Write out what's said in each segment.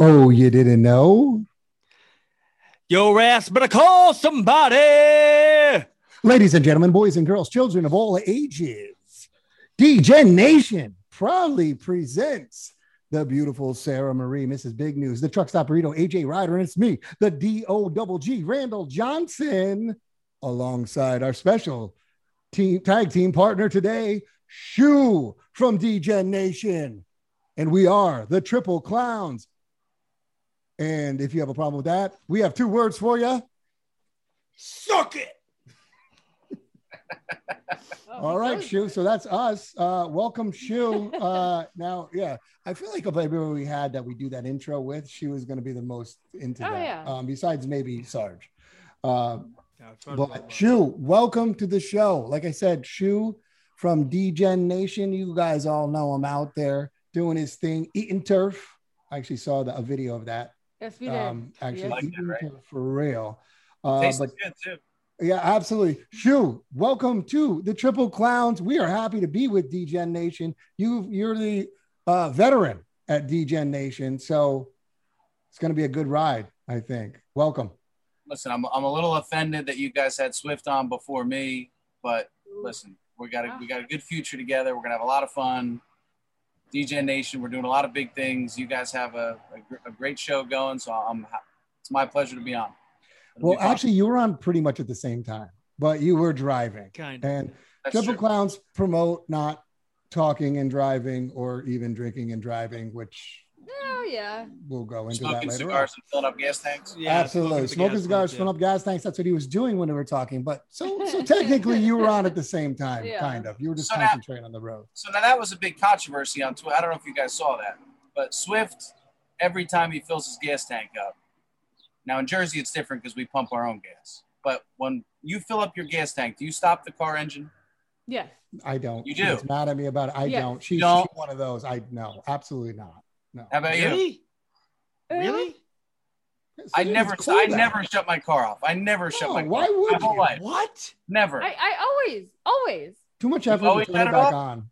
Oh, you didn't know? Your ass better call somebody. Ladies and gentlemen, boys and girls, children of all ages, DGen Nation proudly presents the beautiful Sarah Marie, Mrs. Big News, the truck stop burrito, AJ Ryder, and it's me, the D-O double G, Randall Johnson, alongside our special team tag team partner today, Shu from DGen Nation. And we are the Triple Clowns. And if you have a problem with that, we have two words for you. Suck it. All right, Shu. So that's us. Uh, welcome, Shu. Uh, now, yeah, I feel like of everyone we had that we do that intro with, she was going to be the most into Oh, that. yeah. Um, besides maybe Sarge. Uh, Yeah, it's fun to but Shu, welcome to the show. Like I said, Shu from DGen Nation. You guys all know him out there doing his thing, eating turf. I actually saw the, a video of that. Yes, we did. Um, actually, Yes. Like that, right? for real. Uh, but yeah, absolutely. Shu, welcome to the Triple Clowns. We are happy to be with DGen Nation. You, you're the uh, veteran at DGen Nation, so it's going to be a good ride. I think. Welcome. Listen, I'm, I'm a little offended that you guys had Swift on before me, but listen, we got a we got a good future together. We're gonna have a lot of fun. DGen Nation, we're doing a lot of big things. You guys have a, a, a great show going, so I'm it's my pleasure to be on. It'll Well, be actually, you were on pretty much at the same time, but you were driving. Kind of. And That's Triple true. Clowns promote not talking and driving or even drinking and driving, which Oh yeah. we'll go into smoking that later. on. cigars and filling up gas tanks. Yeah, Absolutely. Smoking cigars, filling up gas tanks. That's what he was doing when we were talking. But so, so technically, you were on at the same time, Yeah. kind of. You were just So now- concentrating on the road. So now that was a big controversy on Twitter. I don't know if you guys saw that, but Swift, every time he fills his gas tank up. Now in Jersey, it's different because we pump our own gas. But when you fill up your gas tank, do you stop the car engine? Yes. I don't. You do. gets mad at me about it. I Yes. don't. She's, don't? she's one of those. I no, absolutely not. No. How about you? Really? Uh, Really? I never, cool I out. never shut my car off. I never shut my car. why would my whole you? life. What? Never. I, I always, always. Too much You effort to always turn shut it it back off? on.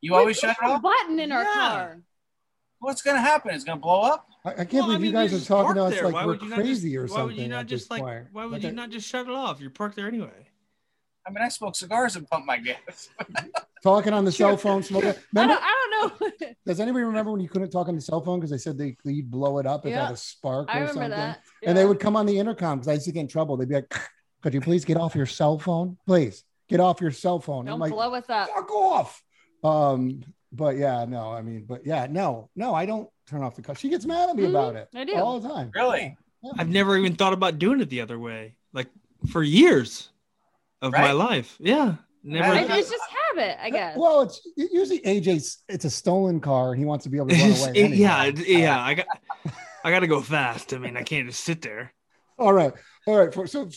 you always We shut it push a off. Button in our Yeah. car. What's gonna happen? It's gonna blow up. I, I can't Well, I believe mean, you guys are talking to us there. like Why we're would you not just- crazy or Why something. would you not just like? point. Why would Like, you I- not just shut it off? You're parked there anyway. I mean, I smoke cigars and pump my gas. talking on the cell phone, smoking? I don't, I don't know. does anybody remember when you couldn't talk on the cell phone because they said they you'd blow it up if it Yeah. had a spark I or remember something? that. And they would come on the intercom because I used to get in trouble. They'd be like, "Could you please get off your cell phone? Please get off your cell phone." don't I'm like, blow us up. "Fuck off!" Um, but yeah, no, I mean, but yeah, no, no, I don't turn off the car. She gets mad at me Mhm, about it I do. all the time. Really? Yeah. I've never even thought about doing it the other way. Like for years of my life. Yeah. Never. Right. It's just habit, I guess. Well, it's it- usually AJ's. It's a stolen car, and he wants to be able to run away. it- anyway. yeah, it- yeah. I got. I got to go fast. I mean, I can't just sit there. All right. All right. For, so,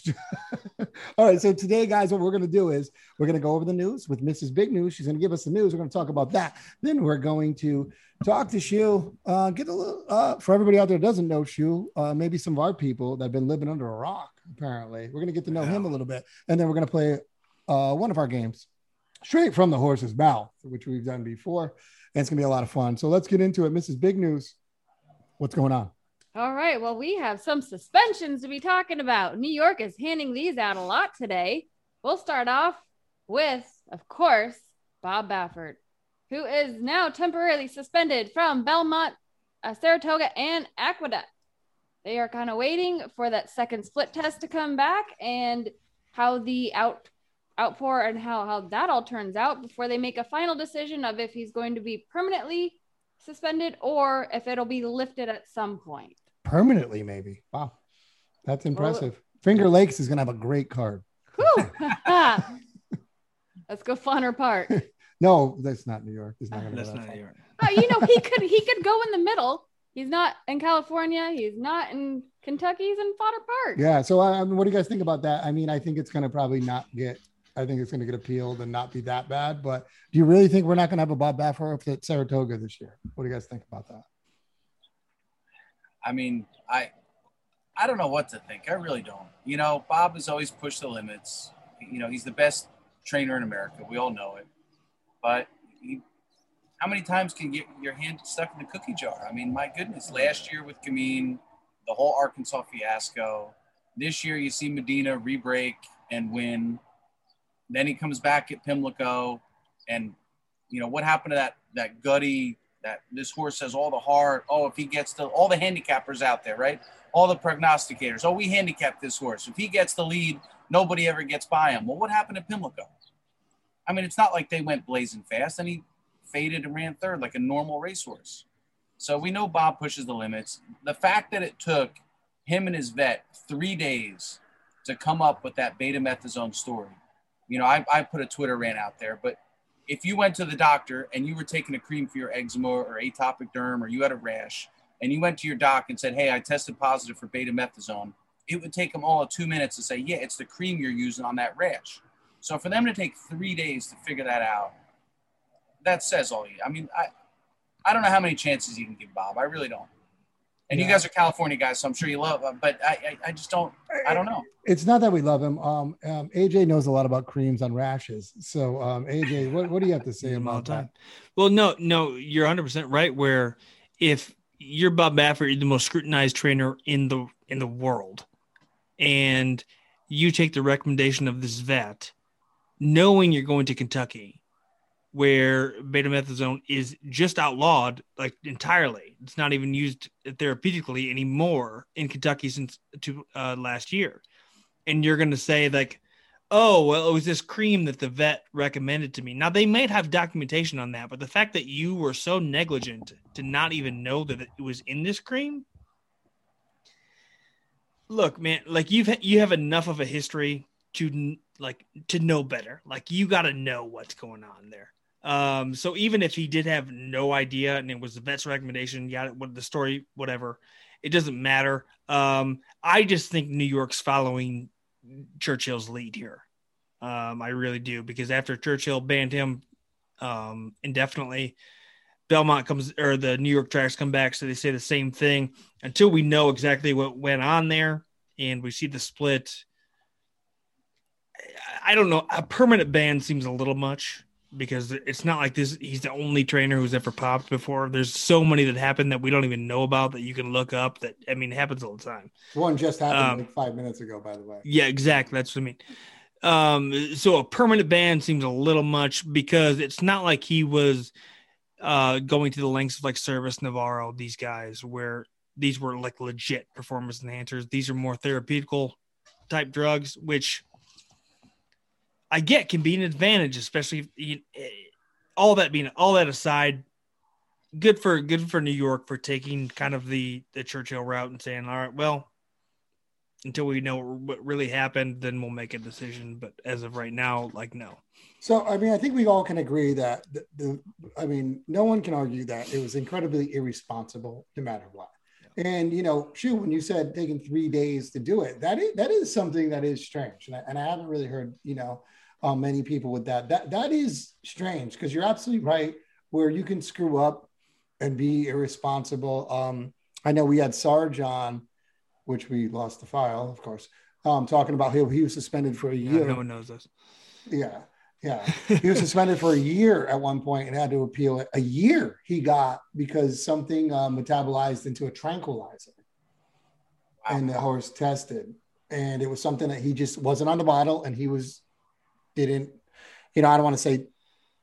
all right. So today, guys, what we're going to do is we're going to go over the news with Mrs. Big News. She's going to give us the news. We're going to talk about that. Then we're going to talk to Shu. Uh, get a little uh, for everybody out there that doesn't know Shu. Uh, maybe some of our people that have been living under a rock. Apparently, we're going to get to know him a little bit, and then we're going to play uh, one of our games straight from the horse's mouth, which we've done before, and it's going to be a lot of fun. So let's get into it, Mrs. Big News. What's going on? All right. Well, we have some suspensions to be talking about. New York is handing these out a lot today. We'll start off with, of course, Bob Baffert, who is now temporarily suspended from Belmont, uh, Saratoga, and Aqueduct. They are kind of waiting for that second split test to come back and how the out outpour and how how that all turns out before they make a final decision of if he's going to be permanently suspended or if it'll be lifted at some point. permanently maybe wow that's impressive finger lakes is going to have a great card Whew. Let's go Fonner Park. no that's not new york he's not going to That's not far. New York. Oh, you know, he could he could go in the middle. He's not in California. He's not in Kentucky. He's in Fonner Park. yeah so I, I mean, what do you guys think about that i mean i think it's going to probably not get i think it's going to get appealed and not be that bad but do you really think we're not going to have a bob baffert at saratoga this year what do you guys think about that I mean, I, I don't know what to think. I really don't. You know, Bob has always pushed the limits. You know, he's the best trainer in America. We all know it. But he, how many times can you get your hand stuck in the cookie jar? I mean, my goodness, last year with Gamine, the whole Arkansas fiasco. This year, you see Medina re-break and win. Then he comes back at Pimlico, and you know what happened to that that gutty that this horse has all the heart. Oh, if he gets the all the handicappers out there, right? All the prognosticators. Oh, we handicapped this horse. If he gets the lead, nobody ever gets by him. Well, what happened to Pimlico? I mean, it's not like they went blazing fast, and he faded and ran third like a normal racehorse. So we know Bob pushes the limits. The fact that it took him and his vet three days to come up with that betamethasone story. You know, I, I put a Twitter rant out there, but if you went to the doctor and you were taking a cream for your eczema or atopic derm or you had a rash and you went to your doc and said, Hey, I tested positive for betamethasone, it would take them all two minutes to say, Yeah, it's the cream you're using on that rash. So for them to take three days to figure that out, that says all you. I mean, I, I don't know how many chances you can give Bob. I really don't. And yeah. you guys are California guys, so I'm sure you love him, but I, I, I, just don't, I don't know. It's not that we love him. Um, um AJ knows a lot about creams on rashes. So, um, AJ, what, what do you have to say about that? Well, no, no, you're 100 percent right. Where if you're Bob Baffert, you're the most scrutinized trainer in the in the world, and you take the recommendation of this vet, knowing you're going to Kentucky, where betamethasone is just outlawed like entirely. It's not even used therapeutically anymore in Kentucky since to uh, last year. And you're going to say like, oh, well, it was this cream that the vet recommended to me. Now they might have documentation on that, but the fact that you were so negligent to not even know that it was in this cream. Look, man, like you've you have enough of a history to like to know better. Like you got to know what's going on there. Um, so even if he did have no idea and it was the vet's recommendation, yeah, what the story, whatever, it doesn't matter. Um, I just think New York's following Churchill's lead here. Um, I really do because after Churchill banned him um, indefinitely, Belmont comes or the New York tracks come back, so they say the same thing until we know exactly what went on there and we see the split. I don't know. A permanent ban seems a little much because it's not like this he's the only trainer who's ever popped before. There's so many that happen that we don't even know about that you can look up that i mean happens all the time. One just happened um, like five minutes ago by the way. Yeah exactly. That's what i mean. Um so a permanent ban seems a little much because it's not like he was uh going to the lengths of like Servis navarro these guys where these were like legit performance enhancers. These are more therapeutical type drugs which I get can be an advantage, especially if, eh, all that being all that aside. Good for good for New York for taking kind of the the Churchill route and saying, all right, well, until we know what really happened, then we'll make a decision. But as of right now, like no. So I mean, I think we all can agree that the, the I mean, no one can argue that it was incredibly irresponsible, no matter what. And you know, shoot, when you said taking three days to do it, that is that is something that is strange, and I, and I haven't really heard you know uh, many people with that. That that is strange because you're absolutely right. Where you can screw up and be irresponsible. Um, I know we had Sarge on, which we lost the file, of course. Um, talking about he, he was suspended for a year. Yeah, no one knows this. Yeah, yeah. he was suspended for a year at one point and had to appeal it. A year he got because something uh, metabolized into a tranquilizer, wow. and the horse tested, and it was something that he just wasn't on the bottle, and he was didn't, you know, I don't want to say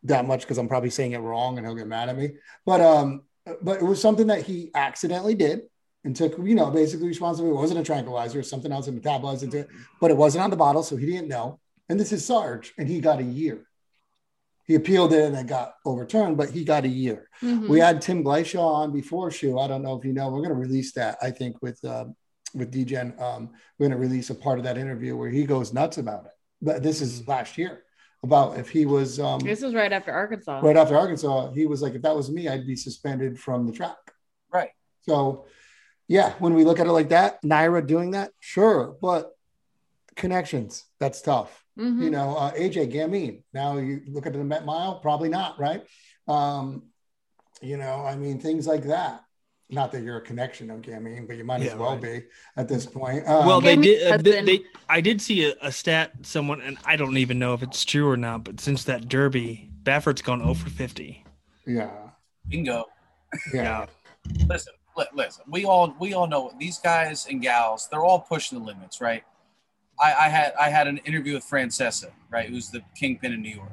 that much because I'm probably saying it wrong and he'll get mad at me. But um, but it was something that he accidentally did and took, you know, basically responsibility. It wasn't a tranquilizer, something else that metabolized into it, but it wasn't on the bottle, so he didn't know. And this is Sarge, and he got a year. He appealed it and it got overturned, but he got a year. Mm-hmm. We had Tim Glyshaw on before Shu. I don't know if you know. We're going to release that. I think with uh, with DGen, um, we're going to release a part of that interview where he goes nuts about it this is last year about if he was um this was right after arkansas. right after arkansas he was like if that was me i'd be suspended from the track. Right. So yeah when we look at it like that NYRA doing that sure but connections that's tough. Mm-hmm. you know uh, aj gamine now you look at the met mile probably not right? Um you know i mean things like that not that you're a connection of Gamine, but you might yeah, as well right. be at this point. Um, well, they did. Uh, they, they, I did see a, a, stat. Someone, and I don't even know if it's true or not. But since that Derby, Baffert's gone over 50. Yeah, Bingo. Yeah. listen, li- listen. We all we all know these guys and gals. They're all pushing the limits, right? I, I had I had an interview with Francesa, right, who's the kingpin in New York,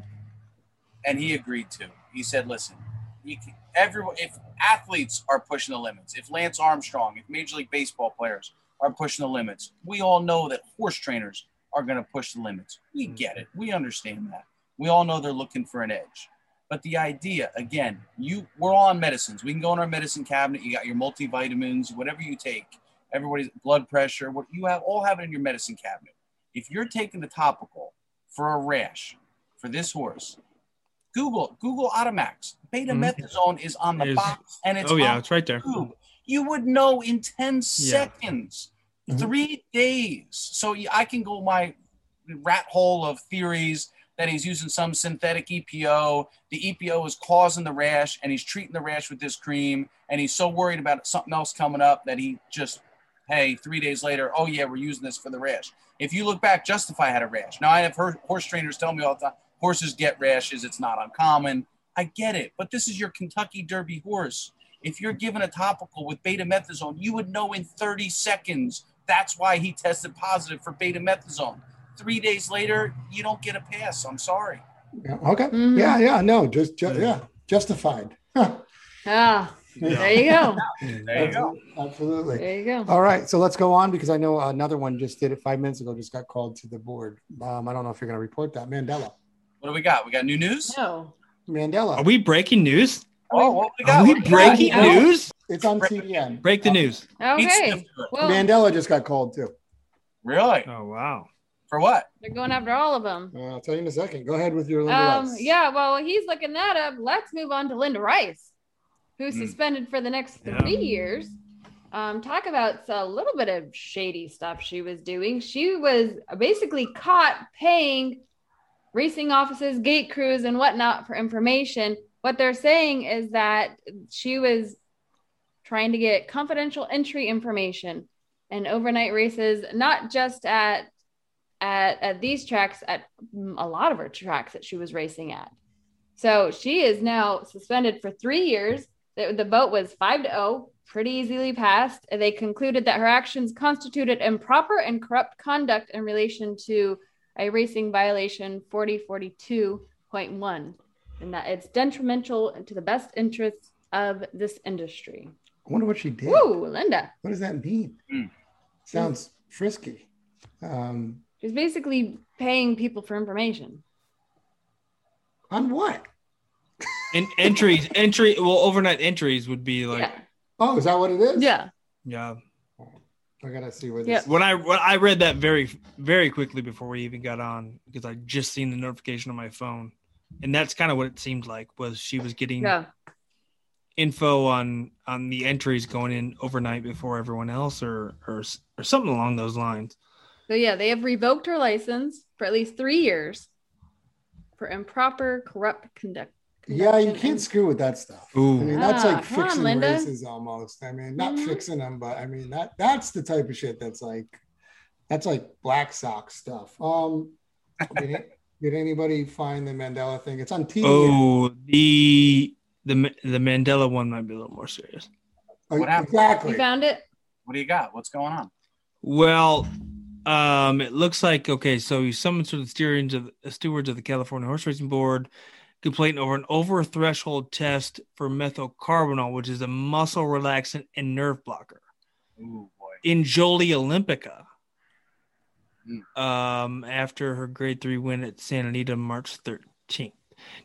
and he agreed to. He said, "Listen, you can, everyone, if athletes are pushing the limits, if Lance Armstrong, if Major League Baseball players are pushing the limits, we all know that horse trainers are going to push the limits. We mm-hmm. get it. We understand that. We all know they're looking for an edge." But the idea, again, you we're all on medicines. We can go in our medicine cabinet. You got your multivitamins, whatever you take. Everybody's blood pressure. What you have, all have it in your medicine cabinet. If you're taking the topical for a rash for this horse, Google Google Otomax. Betamethasone is on the Is- box and it's oh yeah, on it's right there. tube. You would know in 10 seconds, Mhm. three days. So I can go my rat hole of theories that he's using some synthetic EPO. The EPO is causing the rash and he's treating the rash with this cream. And he's so worried about something else coming up that he just, hey, three days later, oh yeah, we're using this for the rash. If you look back, Justify had a rash. Now I have heard horse trainers tell me all the time, horses get rashes. It's not uncommon. I get it, but this is your Kentucky Derby horse. If you're given a topical with betamethasone, you would know in 30 seconds. That's why he tested positive for betamethasone. Three days later, you don't get a pass. I'm sorry. Yeah, Okay. Mhm. Yeah, yeah, no, just, ju- yeah, justified. Huh. Ah, there you go. There you go. Absolutely. There you go. All right, so let's go on because I know another one just did it five minutes ago, just got called to the board. Um, I don't know if you're going to report that. Mandella. What do we got? We got new news? No. Mandella. Are we breaking news? Oh, what we got? Are we What do got? breaking Yeah. news? It's on CBN. Break the news. Okay. Smith to it. Well, Mandella just got called too. Really? Oh wow. For what? they're going after all of them. Uh, I'll tell you in a second. Go ahead with your Linda Um, Rice. yeah, well, he's looking that up. Let's move on to Linda Rice, who's Hmm. suspended for the next Yeah. three years. Um, talk about a little bit of shady stuff she was doing. She was basically caught paying racing offices, gate crews, and whatnot for information. What they're saying is that she was trying to get confidential entry information and overnight races, not just at at, at these tracks, at a lot of her tracks that she was racing at. So she is now suspended for three years. The, the vote was five to zero, pretty easily passed. They concluded that her actions constituted improper and corrupt conduct in relation to racing violation 4042.1, and that it's detrimental to the best interests of this industry. I wonder what she did. Woo, Linda. What does that mean? Hmm. Sounds frisky. Um, She's basically paying people for information. on what? And entries, entry, well, overnight entries would be like, yeah. Oh, is that what it is? Yeah. yeah. I gotta see where Yeah. this. When I when I read that very very quickly before we even got on because I just seen the notification on my phone, and that's kind of what it seemed like was she was getting Yeah. info on on the entries going in overnight before everyone else, or or or something along those lines. So yeah, they have revoked her license for at least three years for improper, corrupt conduct. Yeah, you can't and- screw with that stuff. I mean, that's Ah, like come on, fixing Linda. races almost. I mean, not Mhm. fixing them, but I mean that that's the type of shit that's like that's like black sox stuff. Um, did, it- did anybody find the Mandella thing? It's on TV. oh, the the the Mandella one might be a little more serious. Oh, What happened? exactly. You found it? What do you got? What's going on? Well, um, it looks like okay. So you summoned to the steerings of the stewards of the California Horse Racing Board, complaint over an over threshold test for methocarbamol, which is a muscle relaxant and nerve blocker Ooh boy. in Jolie Olympica. Hmm. Um, after her grade three win at Santa Anita March 13th.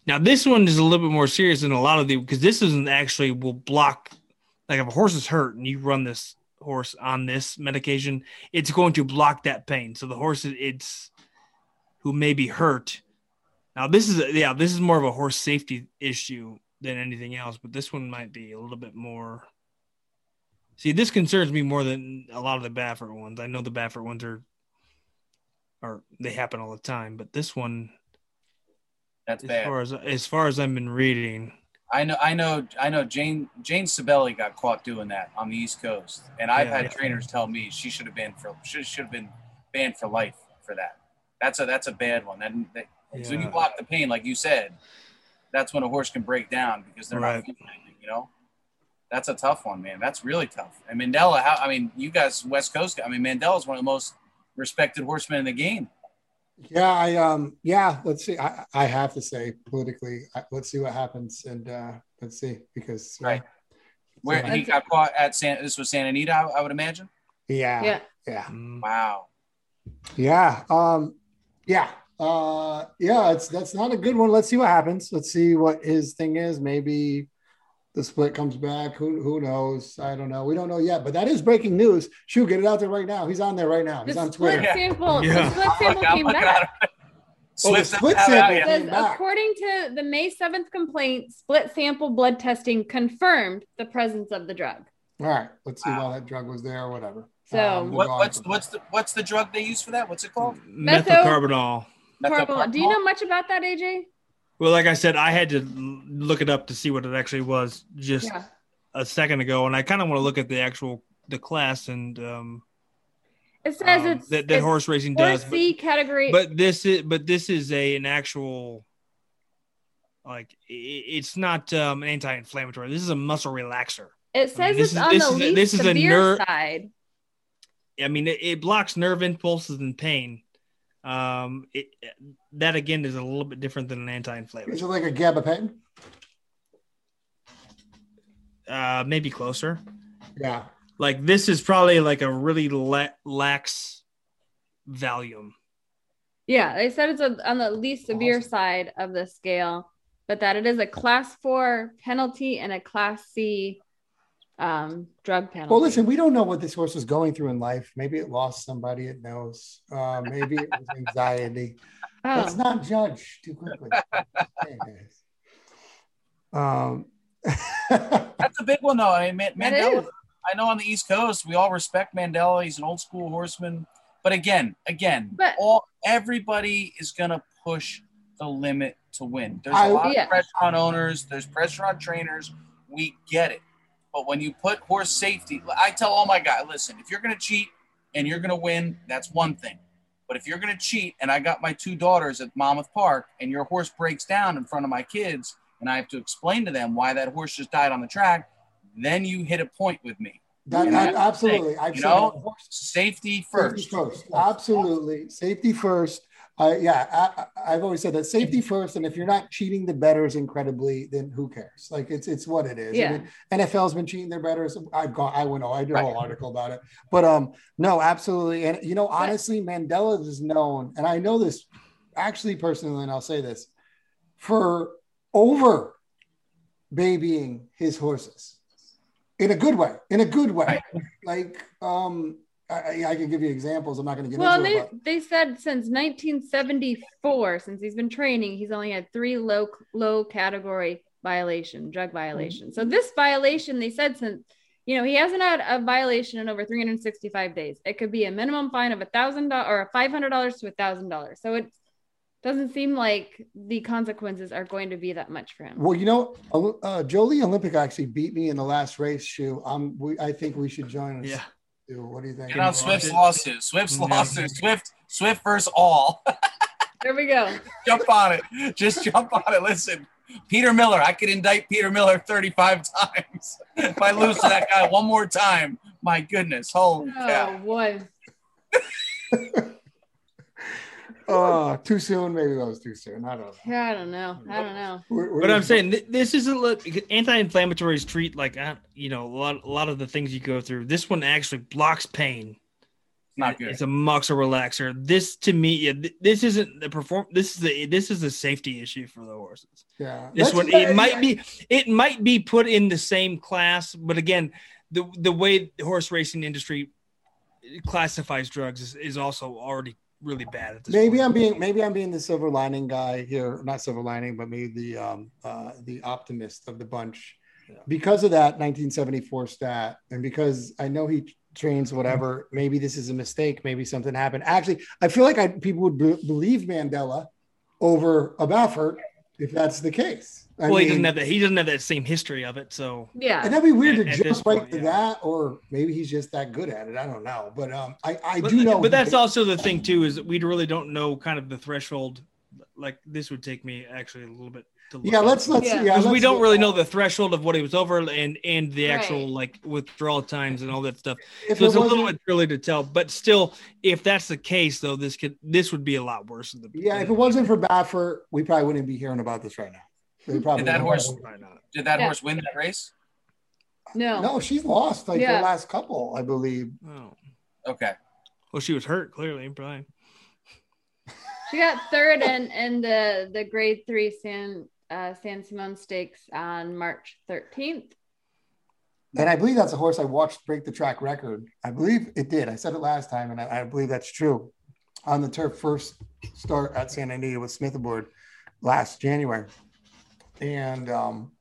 Now, this one is a little bit more serious than a lot of the because this isn't actually will block like if a horse is hurt and you run this horse on this medication, it's going to block that pain. So the horse it's who may be hurt. Now this is yeah, this is more of a horse safety issue than anything else, but this one might be a little bit more. See, this concerns me more than a lot of the Baffert ones. I know the Baffert ones are, are they happen all the time, but this one, That's as bad. far as as far as I've been reading, I know, I know, I know. Jane Jane Cibelli got caught doing that on the East Coast, and I've Yeah. had trainers tell me she should have been for should should have been banned for life for that. That's a that's a bad one. That, that so when you block the pain, like you said, that's when a horse can break down because they're Right. not anything. You know, that's a tough one, man. That's really tough. And Mandella, how, I mean, you guys, West Coast, I mean, Mandella is one of the most respected horsemen in the game. Yeah, I um, yeah. Let's see. I, I have to say politically, I, let's see what happens, and uh, let's see because uh, right. Where he got caught at San, this was Santa Anita, I, I would imagine. Yeah, Yeah. yeah. Wow. yeah. Um, yeah, uh, yeah. It's that's not a good one. Let's see what happens. Let's see what his thing is. Maybe the split comes back. Who who knows? I don't know. We don't know yet. But that is breaking news. Shoot, get it out there right now. He's on there right now. He's The on split Twitter. Yeah. sample, Yeah. the split sample looking- I'm came looking back. at. Oh, the Swift split out, sample yeah. It came back. according to the May 7th complaint, split sample blood testing confirmed the presence of the drug. All right, let's see Wow. why that drug was there or whatever. So- we'll What, go what's from what's the what's the drug they use for that? What's it called? Metho- Methocarbamol. Do you know much about that, AJ? Well, like I said, I had to look it up to see what it actually was just Yeah. a second ago, and I kind of want to look at the actual the class and um, It says um, it's, that, that it's horse racing horse does. But, C category. but this is but this is a an actual like i- it's not um, an anti-inflammatory. This is a muscle relaxer. it says this it's is- on this the is a- least this is a severe ner- side. I mean, it, it blocks nerve impulses and pain. Um, it that again is a little bit different than an anti-inflammatory. Is it like a gabapentin? Uh, maybe closer. Yeah. Like this is probably like a really la- lax Valium. Yeah, they said it's a, on the least severe Awesome. side of the scale, but that it is a class four penalty and a class C um, drug penalty. Well, listen, we don't know what this horse is going through in life. Maybe it lost somebody it knows. Uh, maybe it was anxiety. Let's Oh, not judge too quickly. Um, That's a big one though. I mean, Mandella. I know on the East Coast we all respect Mandella. He's an old school horseman. But again, again, But- all everybody is gonna push the limit to win. There's a I- lot Yeah. of pressure on owners. There's pressure on trainers. We get it. But when you put horse safety, I tell all my guys, listen, if you're gonna cheat and you're gonna win, that's one thing. But if you're gonna cheat, and I got my two daughters at Monmouth Park, and your horse breaks down in front of my kids, and I have to explain to them why that horse just died on the track, then you hit a point with me. that, that- absolutely. thing, I've you know, safety first. Safety first. Absolutely. Safety first. Yeah, I, I- I've always said that safety first. And if you're not cheating the betters incredibly, then who cares? Like it's it's what it is. I Yeah. mean, NFL's been cheating their betters. I've gone. I went. Oh, I did a whole article about it. But um, no, absolutely. And you know, honestly, Mandella is known, and I know this actually personally, and I'll say this for over babying his horses in a good way. In a good way. Like um. I, I can give you examples. I'm not going to get well, into they, it. But they said since 1974, since he's been training, he's only had three low low category violation, drug violation. So this violation, they said since you know he hasn't had a violation in over 365 days. It could be a minimum fine of a thousand dollars or five hundred dollars to a thousand dollars. So it doesn't seem like the consequences are going to be that much for him. Well, you know, uh, Jolie Olympic actually beat me in the last race. Shu. Um, we, I think we should join. Us Yeah. Too. What do you think? Get on Swift's lawsuit. Swift's lawsuit. Swift, Swift versus all. There we go. jump on it. Just jump on it. Listen, Peter Miller. I could indict Peter Miller 35 times. if I lose to that guy one more time, my goodness. Holy oh, cow. Oh boy. Oh, too soon. Maybe that was too soon. I don't know. Yeah, I don't know. I don't know. We're- we're But I'm saying th- this isn't look anti-inflammatories treat like uh, you know a lot a lot of the things you go through. This one actually blocks pain. It's not good. It's a muscle relaxer. This to me, yeah, th- this isn't the perform. This is the this is a safety issue for the horses. yeah. This That's- one it might be it might be put in the same class, but again, the the way the horse racing industry classifies drugs is, is also already really bad at this. Maybe point. I'm being maybe I'm being the silver lining guy here. Not silver lining, but maybe the um uh the optimist of the bunch. Yeah. Because of that 1974 stat, and because I know he trains whatever, maybe this is a mistake. Maybe something happened. Actually, I feel like I, people would be, believe Mandella over a Baffert if that's the case. I well, he doesn't have that. He doesn't have that same history of it. So Yeah. And that'd be weird At- to at jump this right point, to yeah. that, or maybe he's just that good at it. I don't know, but um, I I but, do know. but that's also the thing too is we really don't know kind of the threshold like this would take me actually a little bit to look Yeah, at. let's let's Yeah. yeah. we let's don't really know the threshold of what he was over and and the actual Right. like withdrawal times and all that stuff. If So it it's a little bit early to tell, but still, if that's the case, though, this could this would be a lot worse than the Yeah, if it wasn't for Baffert, we probably wouldn't be hearing about this right now. We probably Did that horse- not. Did that Yeah. horse win that race? No. No, she's lost like Yeah. the last couple, I believe. Oh. Okay. Well, she was hurt clearly, probably. She got third in in the the grade three San uh, San Simeon Stakes on March 13th. And I believe that's a horse I watched break the track record. I believe it did. I said it last time, and I, I believe that's true. On the turf first start at San Antonio with Smith aboard last January. And um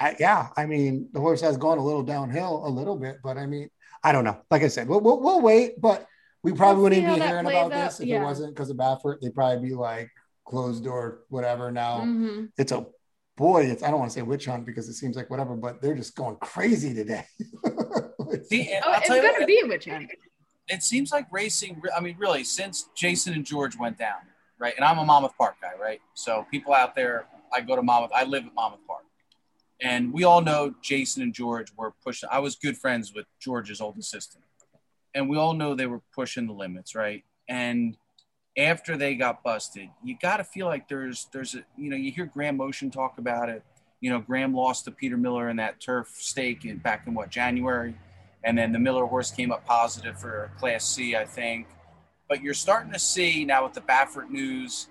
I yeah, I mean the horse has gone a little downhill a little bit, but I mean, I don't know. Like I said, we'll we'll, we'll wait, but we probably We'll wouldn't how be hearing about out. this if Yeah. it wasn't because of Baffert. They'd probably be like closed door, whatever. Now Mhm. it's a boy, it's I don't want to say witch hunt because it seems like whatever, but they're just going crazy today. See, and Oh, I'll it's tell you going what, to be a witch hunt. it seems like racing. I mean, really, since Jason and George went down, right? And I'm a Monmouth Park guy, right? So people out there, I go to Monmouth. I live at Monmouth Park, and we all know Jason and George were pushing. I was good friends with George's old assistant, and we all know they were pushing the limits, right? And after they got busted, you got to feel like there's there's a you know you hear Graham Motion talk about it. You know, Graham lost to Peter Miller in that turf stake in back in what January and then the Miller horse came up positive for Class C, I think. But you're starting to see now with the Baffert news,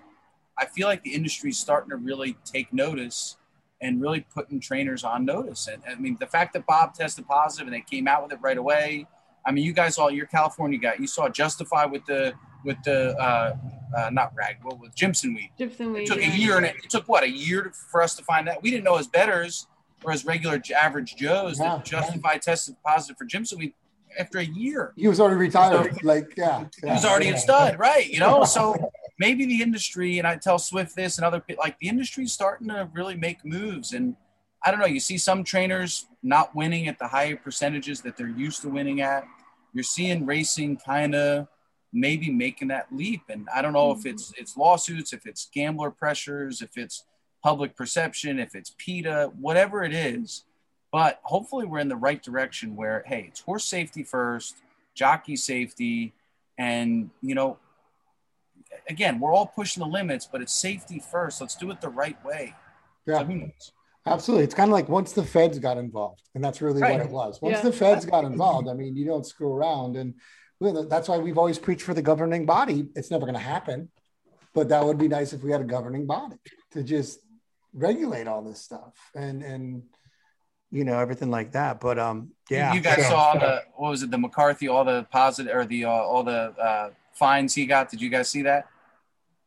I feel like the industry is starting to really take notice and really putting trainers on notice. And I mean, the fact that Bob tested positive and they came out with it right away. I mean, you guys all, you're California guy. You saw Justify with the with the uh, uh, not rag, well, with Jimson weed. Gypsum It weed. took a year and it, it took what a year to, for us to find that. We didn't know as betters or as regular average Joes Yeah. that Justify tested positive for Jimson weed after a year. he was already retired. Like, yeah. He was already a stud, right? You know, so maybe the industry, and I tell Swift this and other people, like the industry's starting to really make moves. And I don't know, you see some trainers not winning at the higher percentages that they're used to winning at. You're seeing racing kind of maybe making that leap. And I don't know if mm-hmm. it's it's lawsuits, if it's gambler pressures, if it's public perception, if it's PETA, whatever it is. But hopefully we're in the right direction where, hey, it's horse safety first, jockey safety, and you know, again, we're all pushing the limits, but it's safety first. Let's do it the right way. Yeah. So? Absolutely. It's kind of like once the feds got involved, and that's really Right. what it was. Once Yeah. the feds got involved, I mean, you don't screw around. And that's why we've always preached for the governing body. It's never going to happen, but that would be nice if we had a governing body to just regulate all this stuff and, and, you know, everything like that. But, um, yeah. You guys so- saw the what was it? The McCarthy, all the positive or the uh, all the uh, fines he got. Did you guys see that?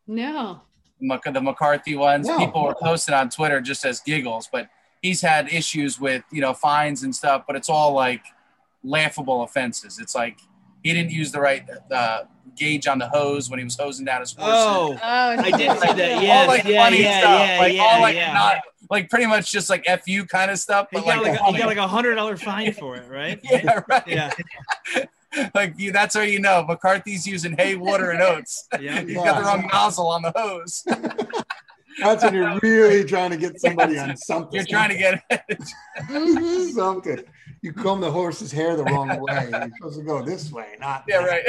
No. Mc- the McCarthy ones. No. People were posting on Twitter just as giggles, but he's had issues with you know fines and stuff. But it's all like laughable offenses. It's like he didn't use the right uh, gauge on the hose when he was hosing down his horses. Oh, Oh, I did see that. all like yeah, funny yeah, stuff, yeah, like yeah, all like yeah. not like pretty much just like fu kind of stuff, he but got like, like, a, he got like a hundred dollar fine for it, right? yeah, right. Yeah, like you, that's how you know McCarthy's using hay, water, and oats. yeah. He's got the wrong nozzle on the hose. That's when you're really trying to get somebody on something. You're trying to get something. You comb the horse's hair the wrong way. You're supposed to go this way, not yeah, that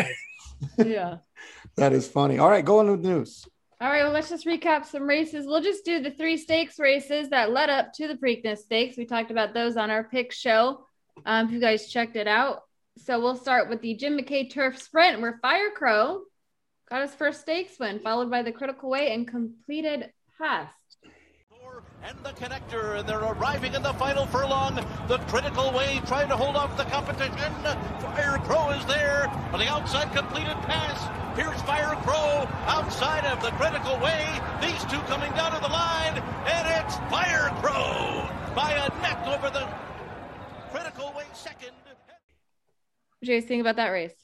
right. yeah. That is funny. All right, go on with news. All right, well, let's just recap some races. We'll just do the three stakes races that led up to the Preakness Stakes. We talked about those on our pick show. Um, if you guys checked it out. So we'll start with the Jim McKay Turf Sprint, where Fire Crow got his first stakes win, followed by the Critical Way and completed pass. and the connector, and they're arriving in the final furlong. The critical way trying to hold off the competition. Fire Crow is there on the outside completed pass. Here's Fire Crow outside of the critical way. These two coming down to the line, and it's Fire Crow by a neck over the critical way second. What do you guys think about that race?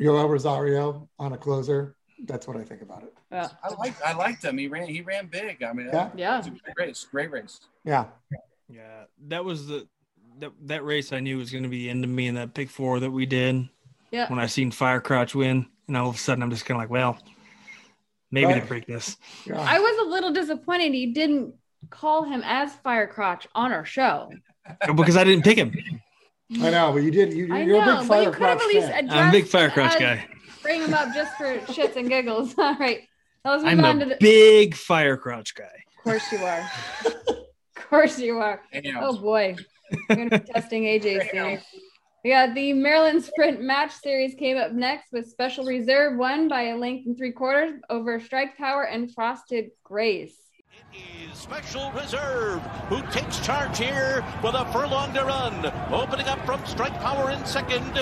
Yoel Rosario on a closer. That's what I think about it. Yeah. I like I liked him. He ran he ran big. I mean, Yeah. Yeah. it's a great race. Great race. Yeah. Yeah, that was the that that race I knew was going to be the end of me in that pick four that we did Yeah. when I seen Fire Crouch win, and all of a sudden I'm just kind of like, well, Maybe Right. break this. Yeah. I was a little disappointed he didn't call him as Firecrotch on our show. because I didn't pick him. I know, but you did. You, I you're a know, big but you fire could have at least addressed I'm a big it Firecrotch guy. Bring him up just for shits and giggles. All right. Now let's move I'm on to the. big Firecrotch guy. Of course you are. of course you are. Damn. Oh boy, we're gonna be testing AJ soon. We got the Maryland Sprint Match Series came up next with Special Reserve won by a length and three quarters over Strike Power and Frosted Grace. Is Special Reserve, who takes charge here with a furlong to run. Opening up from Strike Power in second.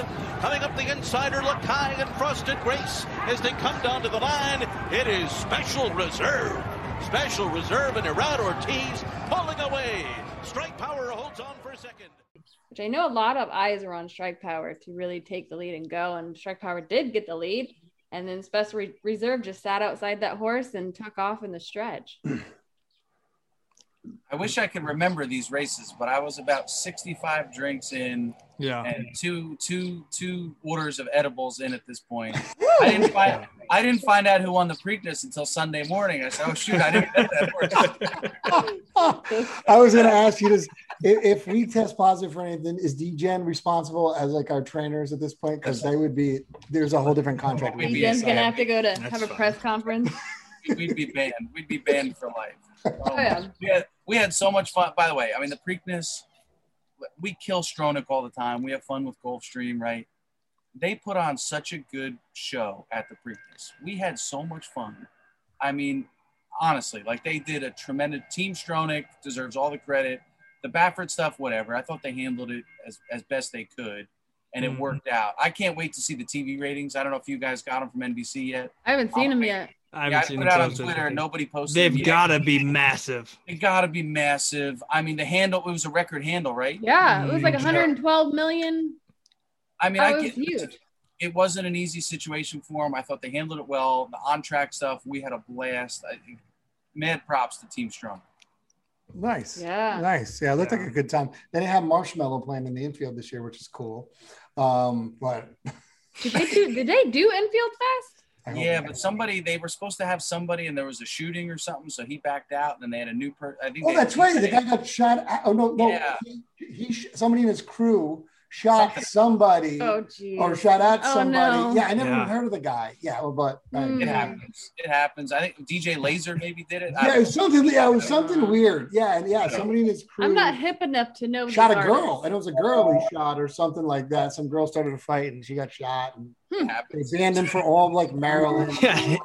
Coming up the insider, Lakai and Frosted Grace as they come down to the line. It is Special Reserve. Special Reserve and Irad Ortiz pulling away. Strike Power holds on for second. which I know a lot of eyes are on Strike Power to really take the lead and go. And Strike Power did get the lead. And then Special Re- Reserve just sat outside that horse and took off in the stretch. I wish I could remember these races, but I was about 65 drinks in Yeah. and two two two orders of edibles in at this point. I didn't find I didn't find out who won the Preakness until Sunday morning. I said, "Oh shoot, I didn't bet that. I was going to ask you this: if, if we test positive for anything, is DGen responsible as like our trainers at this point? Because they would be. There's a whole different contract. We'd with be Jen's DGen. gonna have to go to That's have a fine. press conference. We'd be banned. We'd be banned for life. Oh, Oh, yeah. we had we had so much fun. By the way, I mean the Preakness. We kill Stronach all the time. We have fun with Gulfstream, right? They put on such a good show at the Preakness. We had so much fun. I mean, honestly, like they did a tremendous. Team Stronach deserves all the credit. The Baffert stuff, whatever. I thought they handled it as as best they could, and it Mhm. worked out. I can't wait to see the TV ratings. I don't know if you guys got them from NBC yet. I haven't seen him yet. I haven't Yeah, I seen put it out on Twitter. anything. Nobody posted. They've them got to be massive. It got to be massive. I mean, the handle it was a record handle, right? Yeah, it was like Mm. 112 million. I mean, That I was get, huge. it wasn't an easy situation for them. I thought they handled it well. The on track stuff, we had a blast. I think mad props to Team Strong. Nice. Yeah. Nice. Yeah, it looked Yeah. like a good time. They didn't have Marshmello playing in the infield this year, which is cool. Um, but Did they do? Did they do infield fest? Yeah, but somebody they were supposed to have somebody, and there was a shooting or something, so he backed out, and then they had a new person. I think. Oh, that's right. The guy got shot. Oh no, no. Yeah. He, he somebody in his crew shot somebody Oh, or shot at Oh, somebody. no. Yeah, I never Yeah. even heard of the guy. Yeah, but uh, Hmm. It happens. It happens. I think DJ Laser maybe did it. Yeah, it was something. Yeah, it was something weird. Yeah, and yeah, somebody in his crew I'm not hip enough to know. shot a these girl, and it was a girl he shot or something like that. Some girl started a fight, and she got shot, and know. It they banned him for all of like Maryland. Yeah,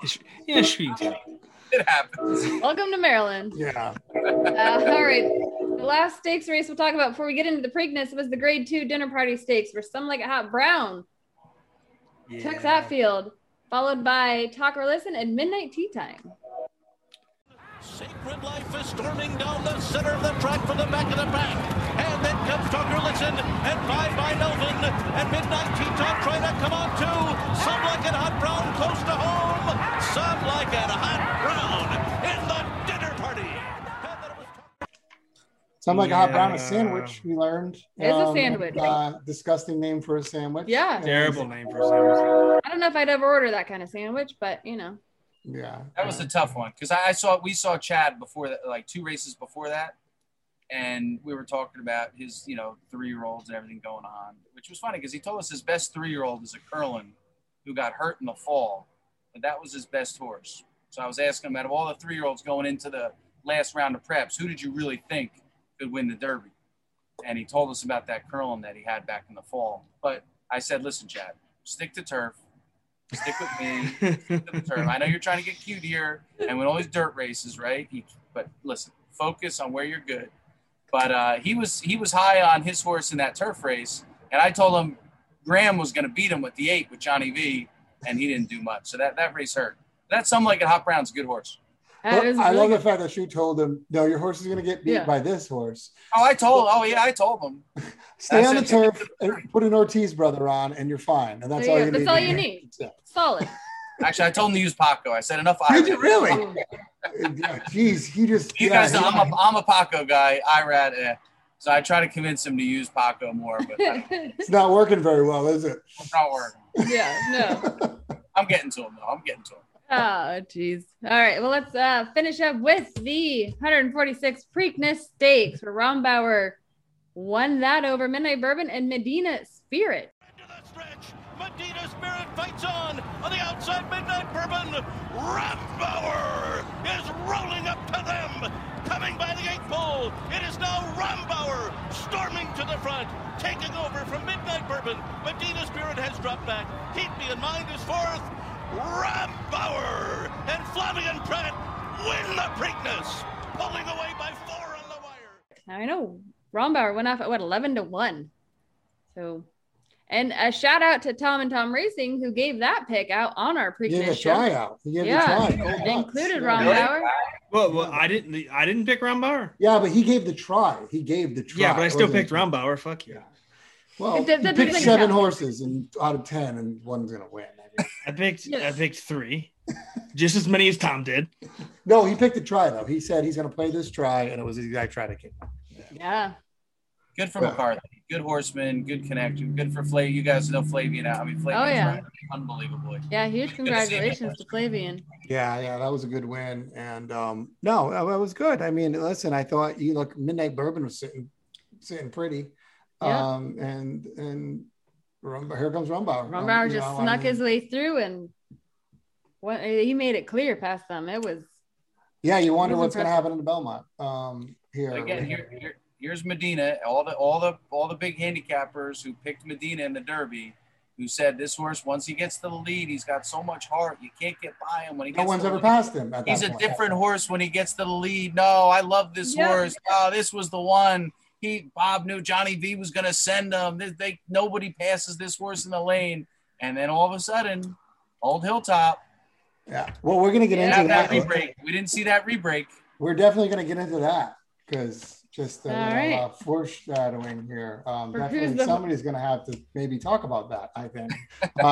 yeah, she did. It happens. Welcome to Maryland. Yeah. Uh, all right. The last stakes race we'll talk about before we get into the Preakness was the Grade Two Dinner Party Stakes, where some like it hot brown took that field, followed by Talk or Listen and Midnight Tea Time. Sacred Life is storming down the center of the track from the back of the pack. And then comes Tucker Listen and Bye Bye Melvin and Midnight Tea Time trying to come on too. Some like it hot brown close to home. Some like it hot brown in the dinner party. And then it was Something like a hot brown, a sandwich. We learned. Um, It is a sandwich. Uh, disgusting name for a sandwich. Yeah. Terrible name for a sandwich. I don't know if I'd ever order that kind of sandwich, but you know. Yeah. That was a tough one because I, I saw we saw Chad before that, like two races before that, and we were talking about his you know three year olds and everything going on, which was funny because he told us his best three year old is a Curlin who got hurt in the fall, but that was his best horse. So I was asking him out of all the three year olds going into the last round of preps, who did you really think could win the Derby? And he told us about that Curlin that he had back in the fall. But I said, listen, Chad, stick to turf, stick with me the term. I know you're trying to get cute here and win all these dirt races, right? You- but listen, focus on where you're good. But uh, he was he was high on his horse in that turf race, and I told him Graham was going to beat him with the eight with Johnny V, and he didn't do much. So that, that race hurt. That's something like a Hot Brown's a good horse. That Well, was I really love the fact that she told him, "No, your horse is going to get beat Yeah. by this horse. Oh, I told. Oh yeah, I told him. Stay That's on the it. turf and put an Ortiz brother on, and you're fine. And that's There all you you go. need. That's all you do. need. Yeah. Solid. Actually, I told him to use Paco. I said enough. Did you really? Ooh. Jeez, he just. You yeah, guys know he- I'm a I'm a Paco guy. Irad. Eh. So I try to convince him to use Paco more, but it's not working very well, is it? it's not working. yeah, no. I'm getting to him though. I'm getting to him. Oh, jeez. All right. Well, let's uh, finish up with the 146 Preakness Stakes where Rombauer won that over Midnight Bourbon and Medina Spirit. Medina Spirit fights on. On the outside, Midnight Bourbon. Rombauer is rolling up to them. Coming by the eight pole. It is now Rombauer storming to the front. Taking over from Midnight Bourbon. Medina Spirit has dropped back. Keep me in mind is fourth. Rombauer and Flavian Prat win the Preakness. Pulling away by four on the wire. I know Rombauer went off at what 11 to 1. So, and a shout out to Tom and Tom Racing who gave that pick out on our He gave a Preakness show. tryout. He gave Yeah. a try. Cold nuts. Included Yeah. Rombauer. Well, well, I didn't. I didn't pick Rombauer. Yeah, but he gave the try. He gave the try. Yeah, but I still Wasn't- picked Rombauer. Fuck you. Well, That- he that picked seven count. horses and out of ten, and one's gonna win. I mean, I picked. I picked three, just as many as Tom did. no, he picked a try though. He said he's gonna play this try, and it was the exact try that came. out. Yeah. Good for McCarthy. Good horseman. Good connection. Good for Flav. You guys know Flavian. I mean, Flavian's Oh, yeah. riding unbelievably. Yeah. Huge Good to congratulations to Flavian. Yeah, yeah, that was a good win, and um, no, that that was good. I mean, listen, I thought you look Midnight Bourbon was sitting, sitting pretty, Yeah. um, and and Rum, here comes Rumbauer. Rombauer Um, just know, I snuck mean, his way through and what he made it clear past them. It was Yeah, you wonder what's going to happen in the Belmont. Um, here But again, here, here, here's Medina. All the all the all the big handicappers who picked Medina in the Derby, who said this horse once he gets to the lead, he's got so much heart, you can't get by him when he no one's to ever lead. passed him. At He's that a different horse when he gets to the lead. No, I love this Yeah. horse. Oh, this was the one. He Bob knew Johnny V was going to send them. They, they nobody passes this horse in the lane, and then all of a sudden, Old Hilltop. Yeah. Well, we're going to get Yeah, into that that. rebreak. We didn't see that rebreak. We're definitely going to get into that because just a little, right. uh, foreshadowing here. Um, definitely somebody's going to have to maybe talk about that. I think. uh,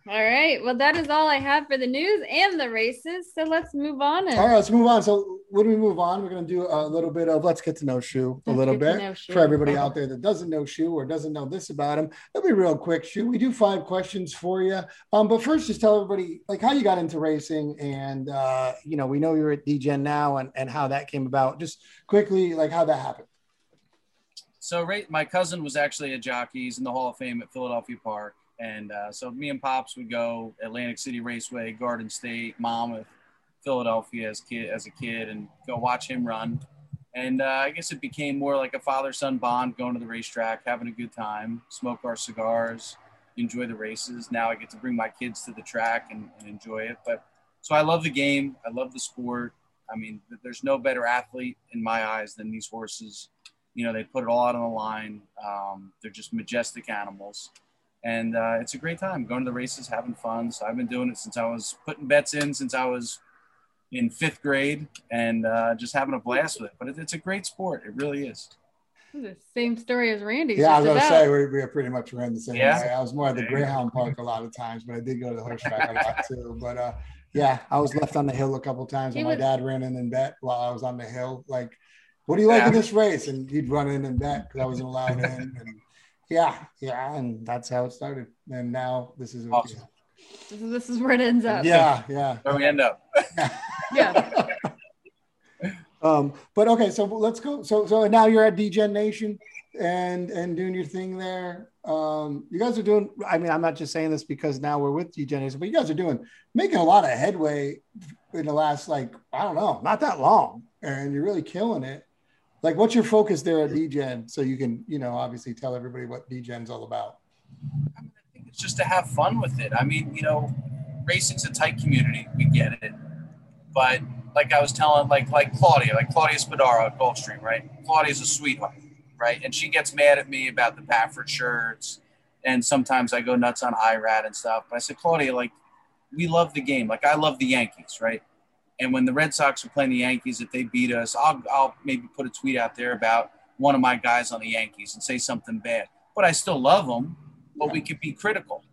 all right. Well, that is all I have for the news and the races. So let's move on. And all right, let's move on. So when we move on, we're going to do a little bit of let's get to know Shu a Let's little bit for everybody out there that doesn't know Shu or doesn't know this about him. It'll be real quick, Shu. We do five questions for you. Um, but first, just tell everybody like how you got into racing, and uh, you know we know you're at DGen now, and and how that came about. Just quickly, like how that happened. So right, my cousin was actually a jockey. He's in the Hall of Fame at Philadelphia Park, and uh, so me and pops would go Atlantic City Raceway, Garden State, Monmouth, Philadelphia as kid as a kid, and go watch him run. And uh, I guess it became more like a father-son bond, going to the racetrack, having a good time, smoke our cigars, enjoy the races. Now I get to bring my kids to the track and, and enjoy it. But so I love the game. I love the sport. I mean, there's no better athlete in my eyes than these horses you know they put it all out on the line um, they're just majestic animals and uh, it's a great time going to the races having fun so i've been doing it since i was putting bets in since i was in fifth grade and uh, just having a blast with it but it, it's a great sport it really is the same story as Randy. Yeah, I was gonna say we, we pretty much ran the same Yeah. way. I was more at the Greyhound Park a lot of times, but I did go to the horseback a lot too. But uh, yeah, I was left on the hill a couple times He when my was- dad ran in and bet while I was on the hill. Like, what do you like in this race? And he'd run in and bet because I wasn't allowed in. And yeah, yeah, and that's how it started. And now this is what Awesome. This is, this is where it ends up. yeah, yeah. where we end up Yeah. Um, but okay, so let's go. So so now you're at DGen Nation and and doing your thing there. Um, you guys are doing. I mean, I'm not just saying this because now we're with DGen Nation, but you guys are doing making a lot of headway in the last like I don't know, not that long, and you're really killing it. Like, what's your focus there at DGen? So you can you know obviously tell everybody what DGen's all about. It's just to have fun with it. I mean, you know, racing's a tight community. We get it. But like I was telling, like like Claudia, like Claudia Spadaro at Gulfstream, right? Claudia's a sweetheart, right? And she gets mad at me about the Baffert shirts. And sometimes I go nuts on Irad and stuff. But I said, Claudia, like, we love the game. Like, I love the Yankees, right? And when the Red Sox are playing the Yankees, if they beat us, I'll, I'll maybe put a tweet out there about one of my guys on the Yankees and say something bad. But I still love them, but we could be critical.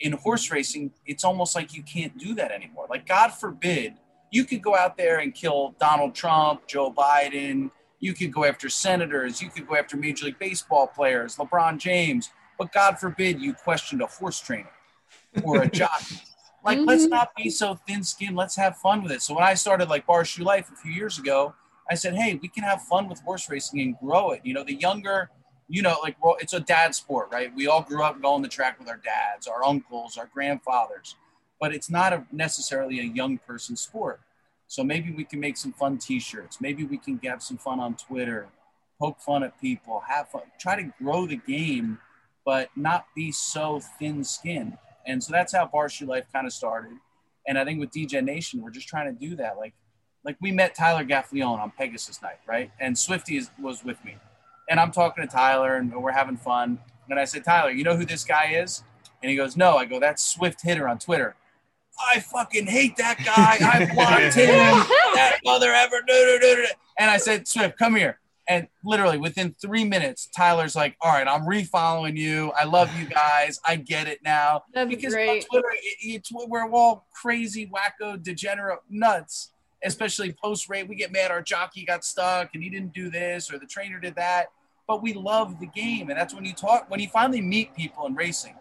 In horse racing, it's almost like you can't do that anymore. Like, God forbid, you could go out there and kill Donald Trump, Joe Biden. You could go after senators. You could go after Major League Baseball players, LeBron James. But God forbid you questioned a horse trainer or a jockey. Like, let's Mhm. not be so thin skinned. Let's have fun with it. So when I started like Bar Shoe Life a few years ago, I said, hey, we can have fun with horse racing and grow it. You know, the younger, you know, like well, it's a dad sport, right? We all grew up going the track with our dads, our uncles, our grandfathers, but it's not a, necessarily a young person sport. So maybe we can make some fun T-shirts. Maybe we can have some fun on Twitter, poke fun at people, have fun, try to grow the game, but not be so thin-skinned. And so that's how Shoe Life kind of started. And I think with DGen Nation, we're just trying to do that. Like, like we met Tyler Gaffalione on Pegasus night, right? And Swifty is, was with me, and I'm talking to Tyler, and we're having fun. And I said, Tyler, you know who this guy is? And he goes, No. I go, That's Swift Hitter on Twitter. I fucking hate that guy. I blocked him. that mother ever. do, do, do, do." And I said, Swift, come here. And literally within three minutes, Tyler's like, All right, I'm refollowing you. I love you guys. I get it now. That's because great. on Twitter, it, it's we're all crazy, wacko, degenerate nuts. Especially post rate, we get mad. Our jockey got stuck, and he didn't do this, or the trainer did that. But we love the game, and that's when you talk. When you finally meet people in racing,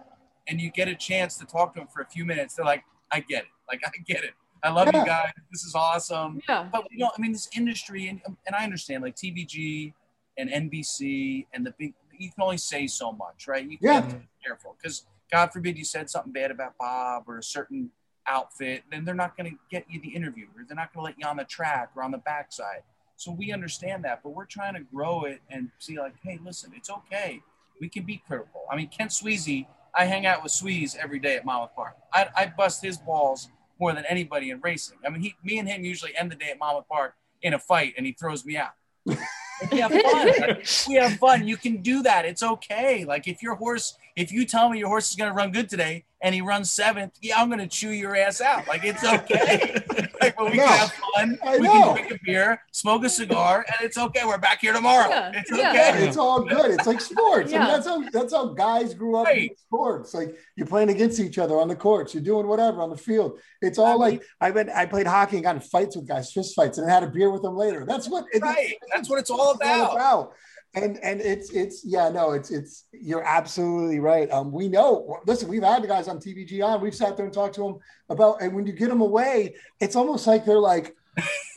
and you get a chance to talk to them for a few minutes, they're like, "I get it. Like I get it. I love Yeah. you guys. This is awesome." Yeah. But you know, I mean, this industry, and, and I understand, like TVG and NBC and the big, you can only say so much, right? You Yeah. have to be careful because God forbid you said something bad about Bob or a certain outfit, then they're not going to get you the interview or they're not going to let you on the track or on the backside. So we understand that, but we're trying to grow it and see, like, hey, listen, it's okay. We can be critical. I mean, Kent Sweezey, I hang out with Sweeze every day at Monmouth Park. I, I bust his balls more than anybody in racing. I mean, he, me and him usually end the day at Monmouth Park in a fight, and he throws me out. We have fun. Like, we have fun. You can do that. It's okay. Like if your horse, if you tell me your horse is going to run good today and he runs seventh, yeah, I'm going to chew your ass out. Like it's okay. like but we No. can have fun. I we know. can drink a beer, smoke a cigar, and it's okay. We're back here tomorrow. Yeah, It's yeah. okay. It's all good. It's like sports. I Yeah. mean, that's how that's how guys grew up in sports. Like you're playing against each other on the courts. You're doing whatever on the field. It's all I mean- like I went. I played hockey and got in fights with guys, fist fights, and had a beer with them later. That's what. it- Right. That's what it's all it's all about. About. And and it's it's yeah no it's it's you're absolutely right. Um, we know. Listen, we've had the guys on TVG on. We've sat there and talked to them about. And when you get them away, it's almost like they're like,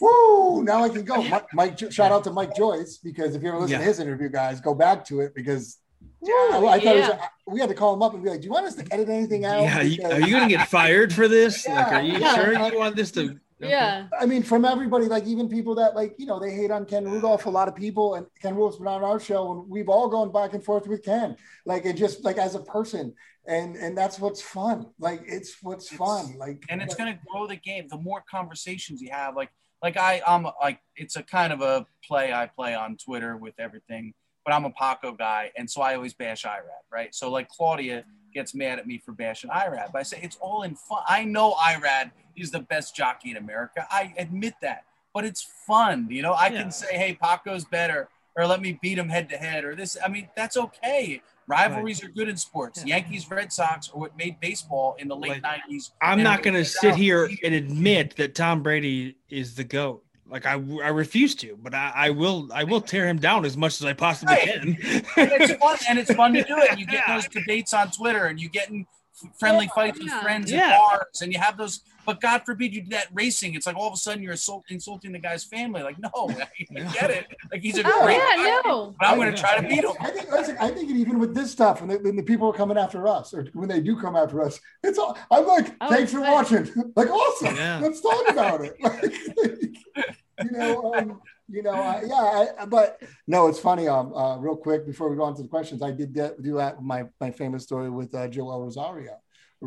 "Woo! Now I can go." Mike, Mike shout out to Mike Joyce because if you ever listen to his interview, guys, go back to it because. Woo, I, I thought it was, yeah. we had to call him up and be like, "Do you want us to edit anything out?" Yeah, Because- are you gonna get fired for this? Like, are you Yeah. sure you want this to? Yeah. I mean, from everybody, like even people that like, you know, they hate on Ken Rudulph, a lot of people, and Ken Rudulph's been on our show, and we've all gone back and forth with Ken, like it just like as a person, and and that's what's fun. Like it's what's It's- fun. Like and it's going to grow the game. The more conversations you have, like like I I'm like it's a kind of a play I play on Twitter with everything, but I'm a Paco guy, and so I always bash Irad, right? So like Claudia gets mad at me for bashing Irad, but I say it's all in fun. I know Irad is the best jockey in America. I admit that, but it's fun. You know, I Yeah. can say, hey, Paco's better, or let me beat him head to head, or this. I mean, that's okay. Rivalries are good in sports. Yeah. Yankees, Red Sox, are what made baseball in the late Like, '90s. I'm not gonna sit here and admit that Tom Brady is the goat. Like I, I refuse to, but I, I will. I will tear him down as much as I possibly Right. can. and it's fun and it's fun to do it. You get Yeah. those debates on Twitter and you get in f- friendly fights with friends Yeah. at bars and you have those. But God forbid you do that racing. It's like all of a sudden you're assault, insulting the guy's family. Like no, I, get it. Like he's a Oh great yeah, guy, no. but I'm going to try to beat him. I think listen, I think even with this stuff, when, they, when the people are coming after us, or when they do come after us, it's all. I'm like, Oh, thanks for good. watching. Like, awesome. Yeah. Let's talk about it. Like, you know, um, you know, uh, yeah. I, but no, it's funny. Um, uh, real quick before we go on to the questions, I did that, do that. My my famous story with uh, Joel Rosario.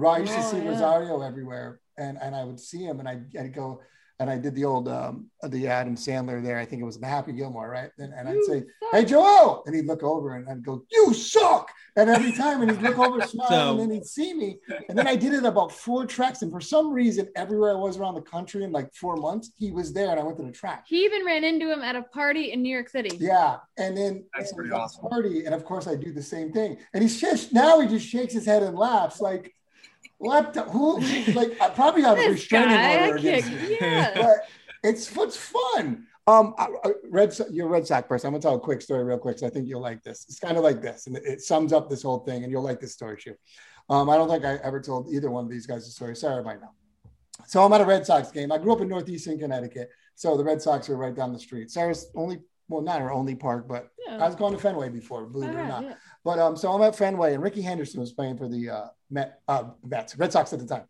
I used to Oh, see yeah. Rosario everywhere, and and I would see him, and I'd, I'd go. And I did the old um, the Adam Sandler there. I think it was the Happy Gilmore, right? And, and I'd say, suck. hey Joel, and he'd look over and I'd go, you suck. And every time, and he'd look over, smile, So- and then he'd see me. And then I did it about four tracks, and for some reason, everywhere I was around the country in like four months, he was there, and I went to the track. He even ran into him at a party in New York City. Yeah, and then That's and pretty at the awesome. Party, and of course, I do the same thing. And he's just now he just shakes his head and laughs like, The, who? Like, I probably have a restraining guy, order against can't- yeah. but it's what's fun. Um, I- I- Red, you're a Red Sox person. I'm gonna tell a quick story real quick, so I think you'll like this. It's kind of like this, and it, it sums up this whole thing, and you'll like this story, too. Um, I don't think I ever told either one of these guys a story. Sarah might know. So I'm at a Red Sox game. I grew up in Northeastern Connecticut, so the Red Sox are right down the street. Sarah's only, well, not her only park, but Yeah. I was going to Fenway before, believe it or Alright, not. yeah. But um, so I'm at Fenway, and Ricky Henderson was playing for the uh, Met, uh, Mets, Red Sox at the time.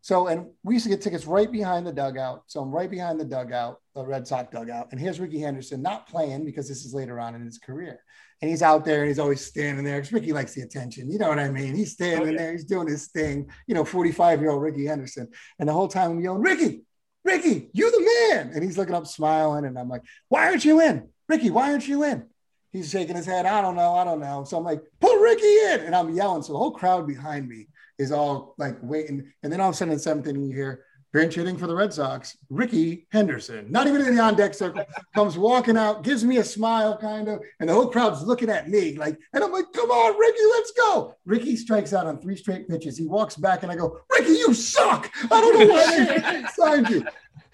So, and we used to get tickets right behind the dugout. So I'm right behind the dugout, the Red Sox dugout. And here's Ricky Henderson not playing because this is later on in his career. And he's out there and he's always standing there because Ricky likes the attention. You know what I mean? He's standing Oh, yeah. there, he's doing his thing, you know, 45 year old Ricky Henderson. And the whole time I'm yelling, Ricky, Ricky, you the man. And he's looking up smiling. And I'm like, why aren't you in? Ricky, why aren't you in? He's shaking his head. I don't know. I don't know. So I'm like, put Ricky in. And I'm yelling. So the whole crowd behind me is all like waiting. And then all of a sudden in seventh inning, you hear bench hitting for the Red Sox, Ricky Henderson, not even in the on deck circle, comes walking out, gives me a smile kind of. And the whole crowd's looking at me like, and I'm like, come on, Ricky, let's go. Ricky strikes out on three straight pitches. He walks back and I go, Ricky, you suck. I don't know why they signed you.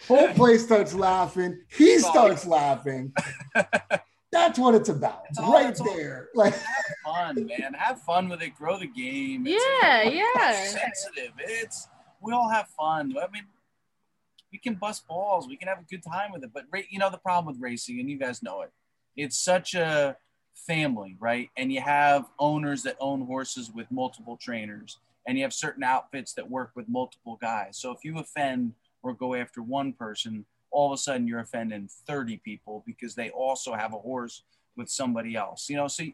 Whole place starts laughing. He starts laughing. That's what it's about. It's all- right it's all- there. Like have fun, man. Have fun with it. Grow the game. Yeah, it's yeah. sensitive. It's we all have fun. I mean, we can bust balls. We can have a good time with it. But you know the problem with racing, and you guys know it. It's such a family, right? And you have owners that own horses with multiple trainers, and you have certain outfits that work with multiple guys. So if you offend or go after one person, all of a sudden you're offending 30 people because they also have a horse with somebody else. You know, so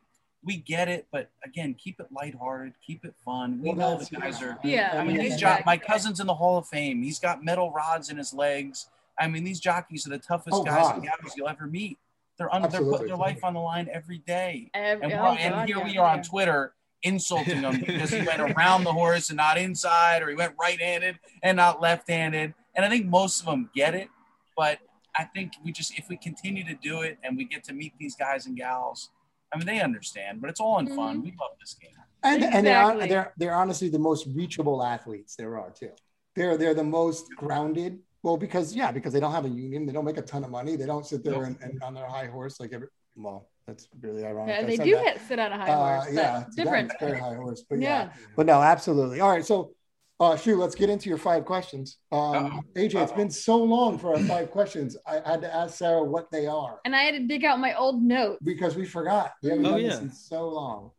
we get it, but again, keep it lighthearted, keep it fun. We Well, know the guys are. Yeah, I mean, yeah, these jo- my cousin's in the Hall of Fame. He's got metal rods in his legs. I mean, these jockeys are the toughest Oh, guys God. and gals you'll ever meet. They're under, they're putting their life on the line every day. Every, And, oh, and God, here yeah, we are on. Twitter insulting him because he went around the horse and not inside, or he went right-handed and not left-handed. And I think most of them get it, but I think we just if we continue to do it and we get to meet these guys and gals, I mean they understand. But it's all in fun. Mhm. We love this game. and, and they're, they're they're honestly the most reachable athletes there are too. They're they're the most grounded. Well, because yeah, because they don't have a union, they don't make a ton of money, they don't sit there and, and on their high horse like every. Well, that's really ironic. Yeah, they do that. hit, sit on a high Uh, horse. but yeah, different. Very high horse, but yeah. Yeah. but no, absolutely. All right, so uh, shoot, let's get into your five questions. Um, Uh-oh. AJ, it's been so long for our five questions. I had to ask Sarah what they are And I had to dig out my old note. because we forgot. We haven't Oh, done this yeah. in so long.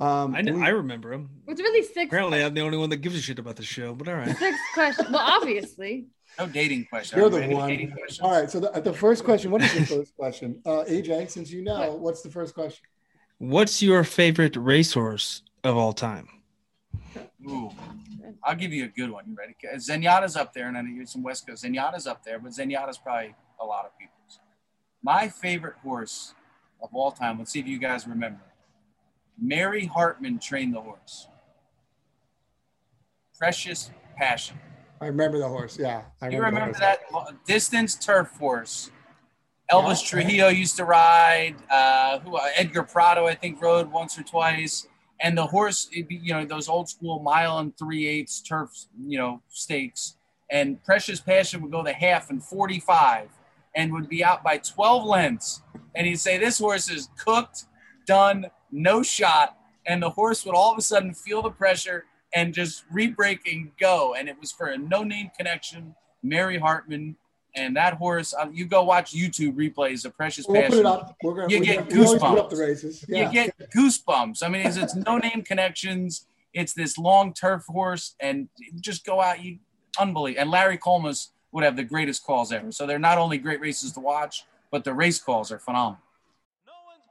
Um, I, and kn- we- I remember them. It's really six. Apparently, I'm the only one that gives a shit about the show, but all right. Six questions. Well, obviously. No dating question. You're the Any one. All right. So the, the first question. What is your first question, uh, AJ? Since you know, what's the first question? What's your favorite racehorse of all time? Ooh, I'll give you a good one. You ready? Zenyatta's up there, and I know you're some West Coast. Zenyatta's up there, but Zenyatta's probably a lot of people's. My favorite horse of all time. Let's see if you guys remember. Mary Hartmann trained the horse. Precious Passion. I remember the horse. Yeah, I You the remember that distance turf horse? Elvis Trujillo used to ride. Uh, who uh, Edgar Prado, I think, rode once or twice. And the horse, you know, those old school mile and three eighths turf, you know, stakes. And Precious Passion would go the half in 45 and would be out by 12 lengths. And he'd say, This horse is cooked, done, no shot. And the horse would all of a sudden feel the pressure and just re-break and go. And it was for a no-name connection, Mary Hartmann. And that horse, uh, you go watch YouTube replays of Precious We'll Passion it up. We're gonna. You get we always put up goosebumps. Yeah. you get goosebumps. I mean, it's, it's no name connections. It's this long turf horse, and just go out. You unbelievable. And Larry Collmus would have the greatest calls ever. So they're not only great races to watch, but the race calls are phenomenal.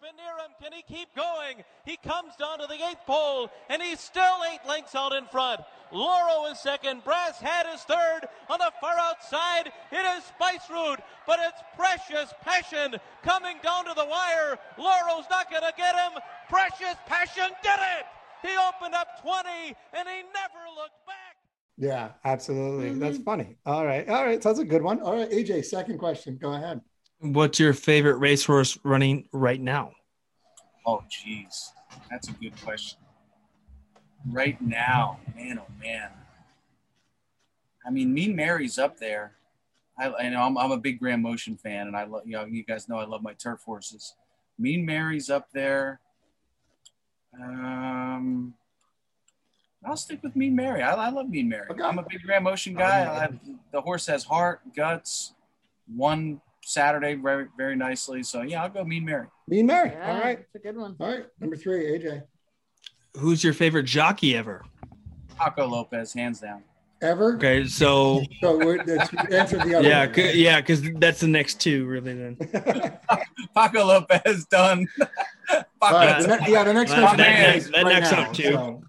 No been near him. Can he keep going? He comes down to the eighth pole, and he's still eight lengths out in front. Loro is second. Brass Hat is third. On the far outside, it is Spice Root, but it's Precious Passion coming down to the wire. Loro's not going to get him. Precious Passion did it. He opened up 20, and he never looked back. Yeah, absolutely. That's Mhm. funny. All right. All right. So that's a good one. All right, AJ, second question. Go ahead. What's your favorite racehorse running right now? Oh, geez, that's a good question. Right now, man, oh man. I mean, Mean Mary's up there. I, I know I'm, I'm a big Graham Motion fan, and I love you know you guys know I love my turf horses. Mean Mary's up there. Um, I'll stick with Mean Mary. I, I love Mean Mary. Okay. I'm a big Graham Motion guy. I the horse has heart, guts. Won Saturday very very nicely. So yeah, I'll go Mean Mary. Mean Mary. Yeah, All right. It's a good one. All right. Number three, AJ. Who's your favorite jockey ever? Paco Lopez, hands down. Ever? Okay, so So we're, that's, we answered the other yeah, one. c- yeah, because that's the next two, really. Then Paco Lopez done. Paco, All right. The ne- yeah, the next That- question that- is that right next now, up, too. so-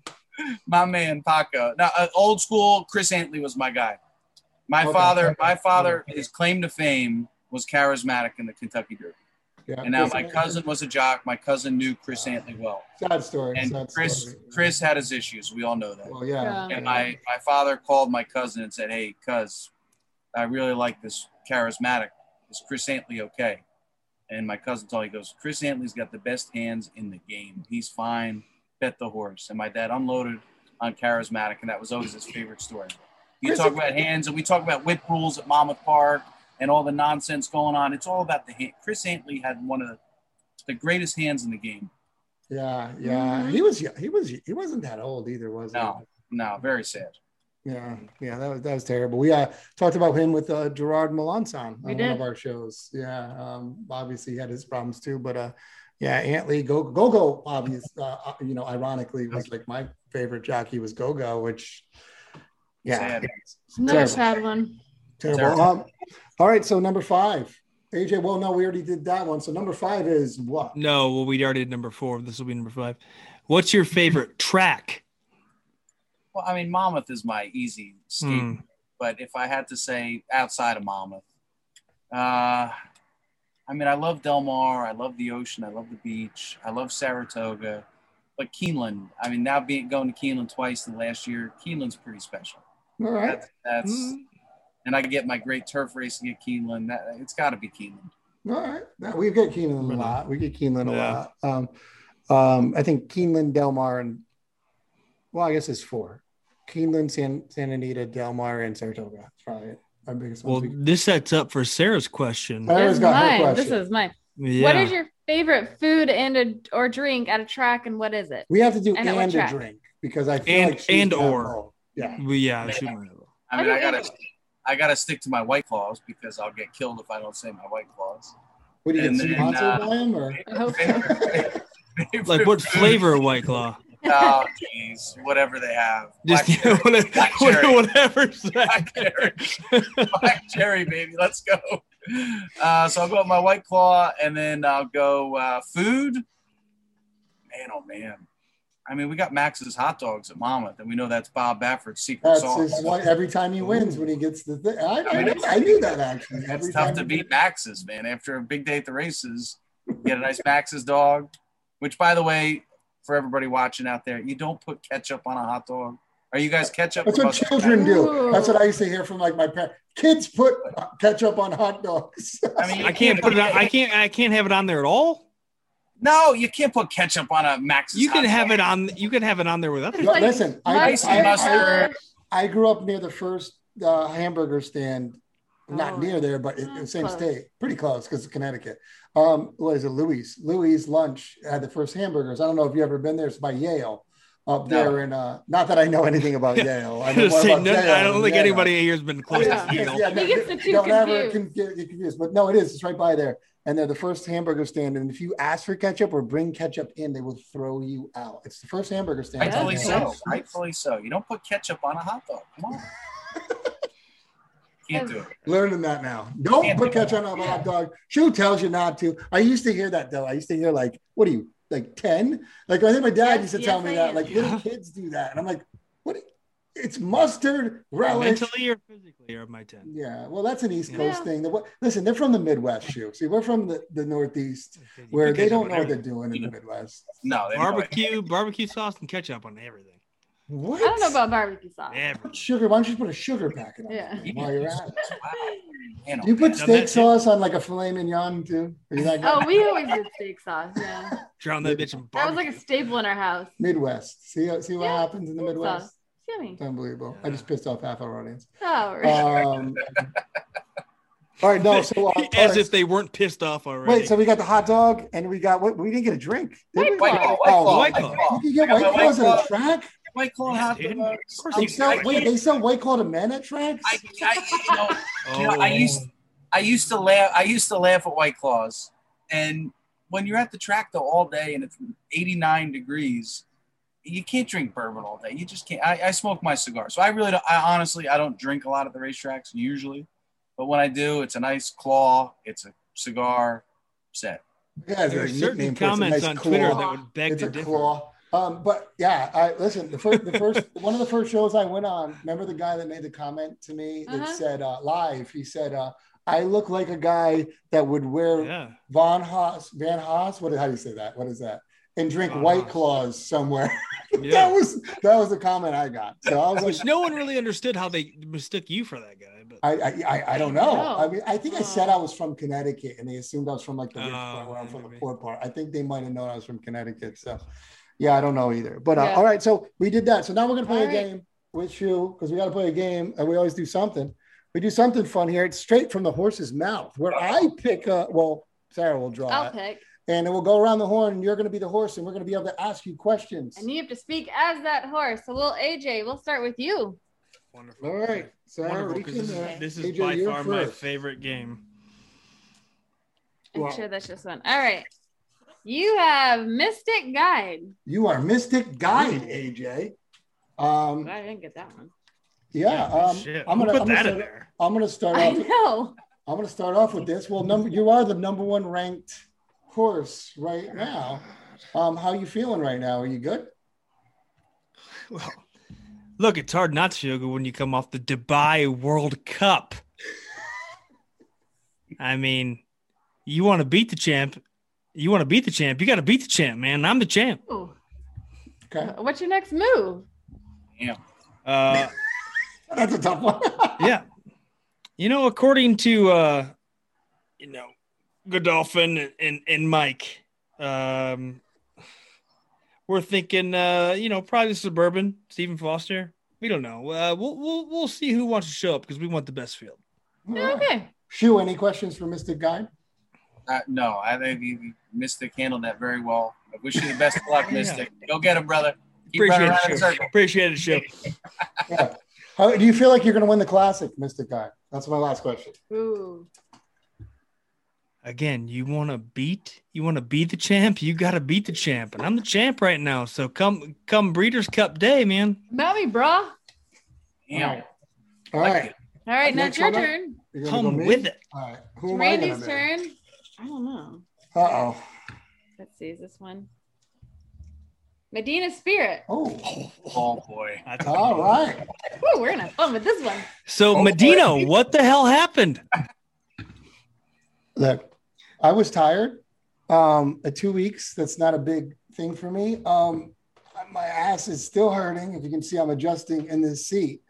my man Paco. Now, uh, old school, Chris Antley was my guy. My Okay. father, my father, his claim to fame was charismatic in the Kentucky Derby. Yeah. And now Chris my Antley. cousin was a jock. My cousin knew Chris Antley well, Sad story. and sad Chris story. Chris had his issues. We all know that. Well, yeah. Yeah. And my my father called my cousin and said, "Hey, cuz, I really like this charismatic. Is Chris Antley okay?" And my cousin told me, he goes, "Chris Antley's got the best hands in the game. He's fine. Bet the horse." And my dad unloaded on charismatic, and that was always his favorite story. You Chris- talk about hands, and we talk about whip rules at Monmouth Park and all the nonsense going on. It's all about the hand. Chris Antley had one of the, the greatest hands in the game. Yeah, yeah. Mhm. He was he was he wasn't that old either, was he? No, no, very sad. Yeah, yeah, that was that was terrible. We uh, talked about him with uh, Gerard Melancon on one of our shows. Yeah, um, obviously he had his problems too, but uh, yeah, Antley Go Go Go, obvious, uh, uh, you know, ironically was like my favorite jockey was Go Go, which yeah, Sad. it's Another terrible. sad one. terrible. Terrible. Um, all right, so number five, AJ. Well, no, we already did that one. So number five is what? no, well, we already did number four. This will be number five. What's your favorite track? Well, I mean, Monmouth is my easy skate Hmm. but if I had to say outside of Monmouth, uh, I mean, I love Del Mar, I love the ocean, I love the beach, I love Saratoga, but Keeneland. I mean, now being going to Keeneland twice in the last year, Keeneland's pretty special. All right, That's, that's Mm. And I get my great turf racing at Keeneland. That, it's got to be Keeneland. all right. Now, we get Keeneland a lot. We get Keeneland a Yeah. lot. Um, um, I think Keeneland, Del Mar, and well, I guess it's four. Keeneland, San, Santa Anita, Del Mar, and Saratoga. That's probably it. Our biggest Well, ones. this sets up for Sarah's question. Sarah's This is got her mine. This is mine. Yeah. What is your favorite food and a, or drink at a track, and what is it? we have to do and and, a track? drink because I feel And- like she's and or. Yeah. Well, yeah, shoot I mean, I I gotta, I gotta stick to my white claws because I'll get killed if I don't say my white claws. What do you And get then, sponsored uh, by him or? I hope so. like what flavor of White Claw? Oh, jeez, whatever they have. Just Black cherry. whatever, Black cherry. whatever. Black cherry. Black cherry, baby. Let's go. Uh, so I'll go with my white claw, and then I'll go uh, food. Man, oh man. I mean, we got Max's hot dogs at Monmouth, and we know that's Bob Baffert's secret That's sauce. his one, every time he wins when he gets the thing. I, I, knew, I knew that actually. Every It's tough time to he- beat Max's, man. After a big day at the races, you get a nice Max's dog, which, by the way, for everybody watching out there, you don't put ketchup on a hot dog. Are you guys ketchup? That's what children do. That's what I used to hear from like my parents. Kids put ketchup on hot dogs. I mean, I can't put it. On, I can't. I can't have it on there at all. No, you can't put ketchup on a Max. You can have dog. it on. You can have it on there with other. But like listen, I, Spicy I, I. I grew up near the first uh, hamburger stand, not Oh, near there, but in, in the same close. state, pretty close because of Connecticut. Um, what is it, Louis? Louis Lunch had the first hamburgers. I don't know if you've ever been there. It's by Yale up No. there. And uh, not that I know anything about Yale. I, know Just more say about no- Yale I don't think Yale. anybody here has been close Yeah. to Yale. Yeah, He gets the two don't ever confused. con- get, get confused. But no, it is. It's right by there. And they're the first hamburger stand. And if you ask for ketchup or bring ketchup in, they will throw you out. It's the first hamburger stand. Rightfully so. Rightfully so. You don't put ketchup on a hot dog. Come on. Can't do it. Learning that now. Don't Can't put do ketchup on a hot dog. Shu tells you not to. I used to hear that though. I used to hear like, what are you like 10? Like I think my dad used to yes, tell me I that. am. Like little kids do that. And I'm like, what? It's mustard relish. Mentally or physically, are my ten. Yeah, well, that's an East Yeah. Coast thing. The- Listen, they're from the Midwest, Shu. See, we're from the, the Northeast where they don't know what they're doing in the Midwest. No, they don't. barbecue, barbecue sauce, and ketchup on everything. What? I don't know about barbecue sauce. Everything. sugar. Why don't you put a sugar packet on Yeah. it while you're at it? Man, Do you put Now steak that's it. sauce on like a filet mignon too? Are you that guy? Oh, we always did steak sauce. Yeah, Drown that bitch in that was like a staple in our house. Midwest. See, uh, see what Yeah, happens in the Midwest? sauce. Yummy. It's unbelievable. I just pissed off half our audience. Oh, right. Um, all right, no. So, uh, As right. if they weren't pissed off already. wait. So we got the hot dog, and we got what? We didn't get a drink. did we? White White Claw. Claw, White Oh, White White Claw. Claw. You can get white claws White at a track. White Claw Yeah, hot dude. dogs. Of course They sell, I wait, they sell white claw to men at tracks? I, I, you know, You know, I Oh. used I used to laugh I used to laugh at White Claws. And when you're at the track though all day and it's 89 degrees, you can't drink bourbon all day. You just can't. I, I smoke my cigar, so I really don't. I honestly I don't drink a lot at the racetracks usually, but when I do, it's a nice claw. It's a cigar set. yeah, There are there's certain nickname for it. It's a comments nice on Twitter that would beg it's to a differ. claw. Um, but yeah, I listen. The first, the first, one of the first shows I went on. Remember the guy that made the comment to me that Uh-huh. said uh, live. He said, uh, "I look like a guy that would wear Yeah. Von Haas, Van Haas. What? How do you say that? What is that? And drink Von White Claws somewhere. that was that was the comment I got. So I was like, no one really understood how they mistook you for that guy. But I, I, I, I don't know. No. I mean, I think I said Oh. I was from Connecticut, and they assumed I was from like the rich Oh, part, where I'm from the poor part. I think they might have known I was from Connecticut. So, yeah, I don't know either. But uh, Yeah. all right, so we did that. So now we're gonna play All a right. game with you because we got to play a game, and we always do something. We do something fun here. It's straight from the horse's mouth, where I pick. Uh, well, Sarah will draw I'll it, pick. And it will go around the horn, and you're gonna be the horse, and we're gonna be able to ask you questions. And you have to speak as that horse. So, well, AJ, we'll start with you. wonderful. All right, Sarah, Wonderful. reach 'cause in This there. is, this is AJ, by you're far my favorite game. I'm Wow. sure that's just one. All right. You have Mystic Guide. You are Mystic Guide, AJ. Um, I didn't get that one. yeah, um, Shit. I'm gonna, put I'm that gonna in there. I'm gonna start I know. I'm gonna start off with this. Well, number you are the number one ranked horse right now. Um, how you feeling right now? Are you good? Well, look, it's hard not to feel good when you come off the Dubai World Cup. I mean, you want to beat the champ. You want to beat the champ. You got to beat the champ, man. I'm the champ. Ooh. Okay, What's your next move? Yeah. Uh, that's a tough one. yeah. You know, according to uh, you know, Godolphin and, and, and Mike, um, we're thinking, uh, you know, probably suburban Stephen Foster. We don't know. Uh, we'll we'll we'll see who wants to show up because we want the best field. All right. Okay. Shu, any questions for Mystic Guide? Uh, no, I think you, Mystic handled that very well. I wish you the best of luck, Yeah. Mystic. Go get him, brother. Keep Appreciate it, around in a show. circle. Appreciate it, show. Yeah. How, do you feel like you're gonna win the classic, Mystic Guide? That's my last question. Ooh. Again, you want to beat, you want to be the champ. You got to beat the champ, and I'm the champ right now. So come, come Breeders' Cup Day, man. About me, brah. Damn. All right. All right. All right, now it's your turn. You're go Come with it. All right. It's Who I gonna Randy's be? turn. I don't know. Uh oh. Let's see. Is this one? Medina Spirit. Oh. Oh boy. That's- All right. Woo, we're gonna have fun with this one. So Oh, Medina, boy. what the hell happened? Look, I was tired. Um, two weeks, that's not a big thing for me. Um, my ass is still hurting. If you can see, I'm adjusting in this seat.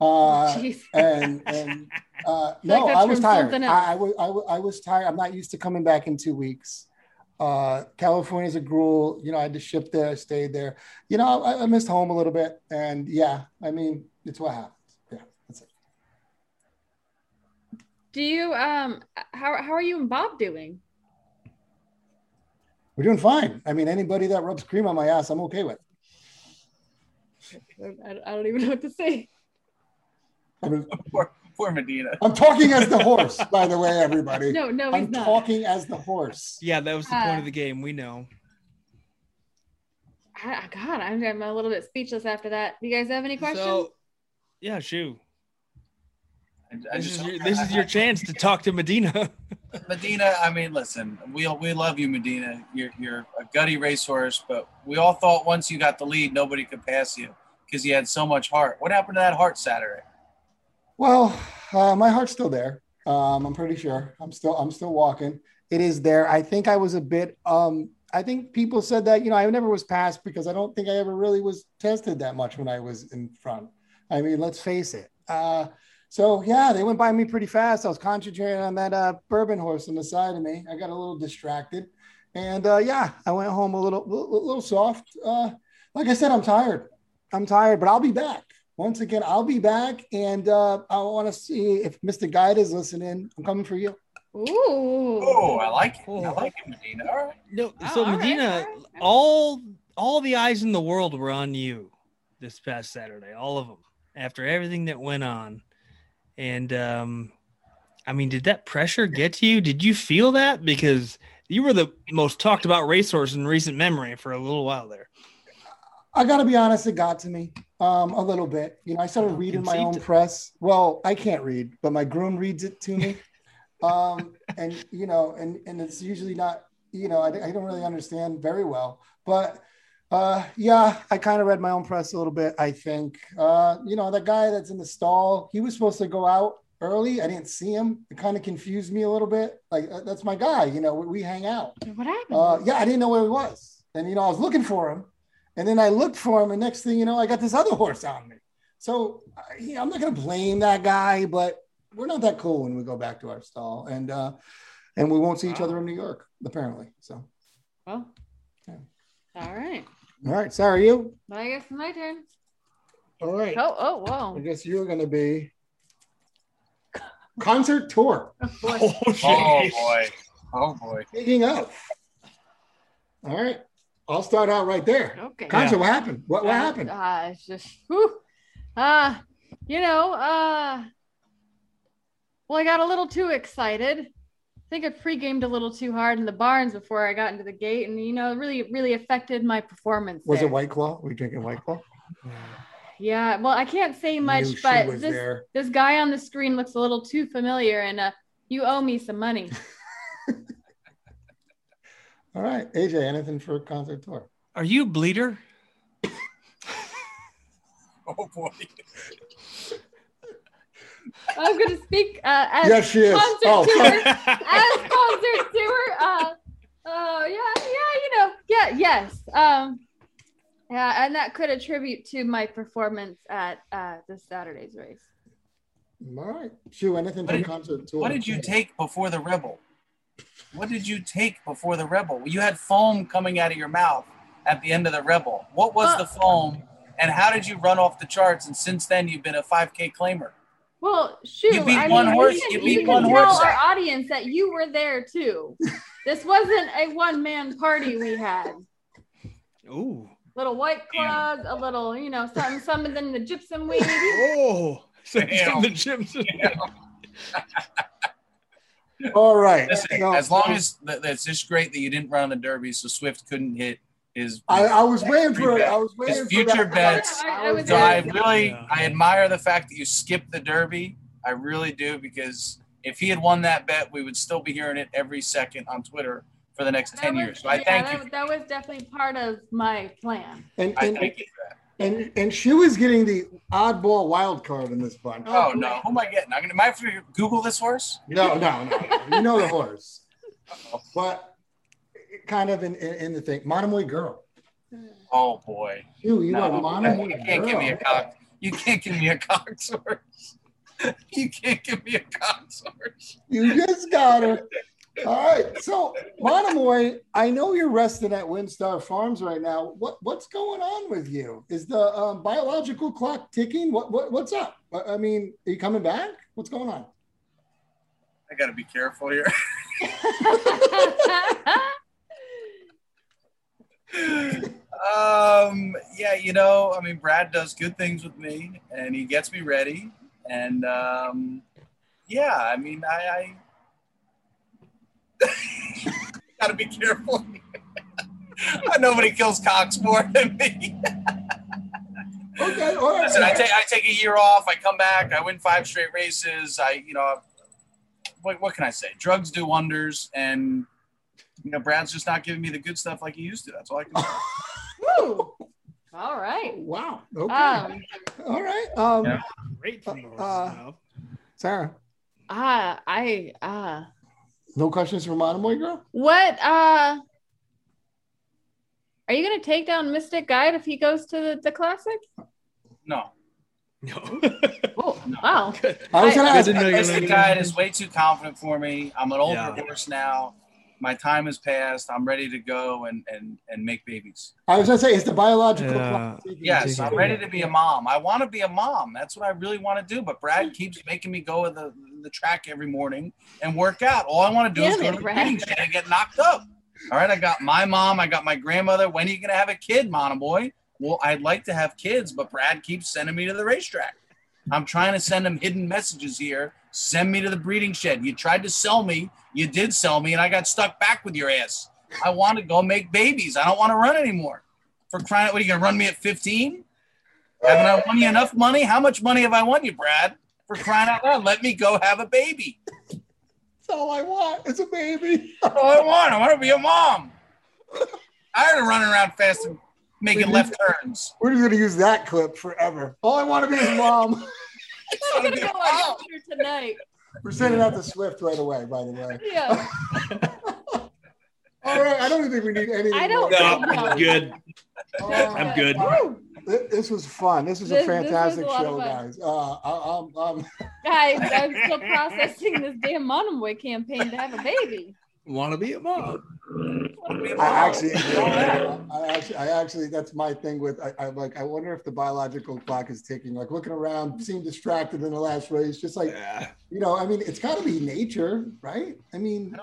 Uh, Jeez. and and uh, feel like no, I was tired. I, I, was, I, was, I was tired. I'm not used to coming back in two weeks. Uh, California's a gruel. You know, I had to ship there, I stayed there. You know, I, I missed home a little bit. And yeah, I mean, it's what happens. Yeah, that's it. Do you um how how are you and Bob doing? We're doing fine. I mean, anybody that rubs cream on my ass, I'm okay with. I, I don't even know what to say. I mean, Poor, poor Medina. I'm talking as the horse, by the way, everybody. No, no, I'm not. talking as the horse. Yeah, that was the Uh, point of the game. We know. I, God, I'm, I'm a little bit speechless after that. Do you guys have any questions? So, yeah, Shu. I, I This just, is your, this is your chance to talk to Medina. Medina, I mean, listen, we we love you, Medina. You're you're a gutty racehorse, but we all thought once you got the lead, nobody could pass you because you had so much heart. What happened to that heart Saturday? Well, uh, my heart's still there. Um, I'm pretty sure. I'm still I'm still walking. It is there. I think I was a bit. Um, I think people said that you know I never was passed because I don't think I ever really was tested that much when I was in front. I mean, let's face it. Uh, so yeah, they went by me pretty fast. I was concentrating on that uh, bourbon horse on the side of me. I got a little distracted, and uh, yeah, I went home a little little, little soft. Uh, like I said, I'm tired. I'm tired, but I'll be back. Once again, I'll be back, and uh, I want to see if Mr. Guide is listening. I'm coming for you. Ooh. Oh, I like it. I Oh. like it, Medina. All right. No, Oh, so all right, Medina, all right. all all the eyes in the world were on you. this past Saturday, all of them, after everything that went on. And um, I mean, did that pressure get to you? Did you feel that? Because you were the most talked about racehorse in recent memory for a little while there. I got to be honest, it got to me um, a little bit. You know, I started reading my own press. Well, I can't read, but my groom reads it to me. um, and you know, and and it's usually not. You know, I, I don't really understand very well, but uh, yeah, I kind of read my own press a little bit. I think, uh, you know, that guy that's in the stall, he was supposed to go out early. I didn't see him. It kind of confused me a little bit. Like uh, that's my guy. You know, we, we hang out. What happened? Uh, yeah, I didn't know where he was, and you know, I was looking for him, and then I looked for him, and next thing you know, I got this other horse on me. So I'm not gonna blame that guy, but we're not that cool when we go back to our stall, and uh, and we won't see each other in New York apparently. So. Well. Yeah. All right. All right, Sarah, you. I guess it's my turn. All right. Oh, oh, whoa. I guess you're going to be concert tour. Oh, boy. Oh, Oh boy. Oh boy. Speaking of. All right. I'll start out right there. Okay. Concert, what happened? What, what Uh, happened? Uh, it's just, whew. Uh, you know, uh, well, I got a little too excited. I think I pre-gamed a little too hard in the barns before I got into the gate, and you know, really, really affected my performance. Was there. it White Claw? Were you drinking White Claw? Yeah. Well, I can't say much, but this there. this guy on the screen looks a little too familiar, and uh, you owe me some money. All right. AJ, anything for a concert tour? Are you a bleeder? Oh boy. I'm going to speak uh, as Yes, she is. concert Oh, tour. as concert tour. Uh, oh yeah, yeah, you know, yeah, yes. Um, yeah, and that could attribute to my performance at uh, this Saturday's race. All right. Shu, anything What for did- concert tour? What did you take before the rebel? What did you take before the rebel? You had foam coming out of your mouth at the end of the rebel. What was Uh, the foam, and how did you run off the charts? And since then, you've been a 5K claimer. Well, shoot, You beat I one mean, horse- You, can, you you beat can one tell our audience that you were there too. this wasn't a one-man party we had. Ooh. Little white claws, a little, you know, something, something in the gypsum weed. Oh. Damn. the gyms. All right. Listen, No, as long as th- it's just great that you didn't run on the Derby, so Swift couldn't hit his. I, I was waiting for it. I was His waiting for future that. bets. I- I was So I really, Yeah. I admire the fact that you skipped the Derby. I really do because if he had won that bet, we would still be hearing it every second on Twitter for the next That ten was- years. So I thank that, you. That was definitely part of my plan. And, I and, thank you and, and Shu is getting the oddball wild card in this bunch. Oh no, who am I getting? I'm gonna. Am I have to Google this horse? No, no, no, no. You know the horse. But kind of in, in, in the thing. Monomoy girl. Oh boy, Shu, you are no, Monomoy you can't give me a cock. You can't give me a cock horse. You can't give me a cock horse. You just got her. All right. So, Monomoy, I know you're resting at WinStar Farms right now. What what's going on with you? Is the um, biological clock ticking? What, what what's up? I I mean, are you coming back? What's going on? I gotta be careful here. um, yeah, you know, I mean, Brad does good things with me, and he gets me ready, and um, yeah, I mean, I, I gotta be careful. Nobody kills cocks more than me. Okay. All right. Listen, I take I take a year off. I come back. I win five straight races. I, you know, what, what can I say? Drugs do wonders, and you know, Brad's just not giving me the good stuff like he used to. That's all I can say. Woo. All right. wow. Okay. Um, all right. Um, Yeah. Great from Uh, mouth. Sarah, uh, I, uh, no questions for Monomoy girl? what, uh, are you going to take down Mystic Guide if he goes to the, the classic? No, No. Oh, wow. I was I- gonna I ask. didn't know you were this gonna- guy is way too confident for me. I'm an older Yeah. horse now. My time has passed. I'm ready to go and and and make babies. I was gonna say, it's the biological Yeah. clock? Yes, I'm ready to be a mom. I want to be a mom. That's what I really want to do. But Brad keeps making me go to the, the track every morning and work out. All I want to do is go it, to the Brad. training shed and get knocked up. All right, I got my mom. I got my grandmother. When are you gonna have a kid, Mono boy? Well, I'd like to have kids, but Brad keeps sending me to the racetrack. I'm trying to send him hidden messages here. Send me to the breeding shed. You tried to sell me. You did sell me, and I got stuck back with your ass. I want to go make babies. I don't want to run anymore. For crying out, what are you going to run me at 15? Haven't I won you enough money? How much money have I won you, Brad? For crying out loud, let me go have a baby. That's all I want. It's a baby. That's all I want. I want to be a mom. I of running around fast and making left turns. We're just gonna use that clip forever. All I want to be is mom. I'm gonna go on Twitter tonight. We're sending out the Swift right away. By the way. Yeah. All right. I don't even think we need any. I don't more. No, No. I'm good. I'm good. Th- This was fun. This was This- a this was fantastic a show, guys. Uh, I, I'm, I'm, Guys, I'm still processing this damn Monomoy campaign to have a baby. Want to be a mom? I actually, I, I actually, I actually, that's my thing with. I, I like. I wonder if the biological clock is ticking. Like looking around, seemed distracted in the last race. Just like Yeah. you know, I mean, it's got to be nature, right? I mean,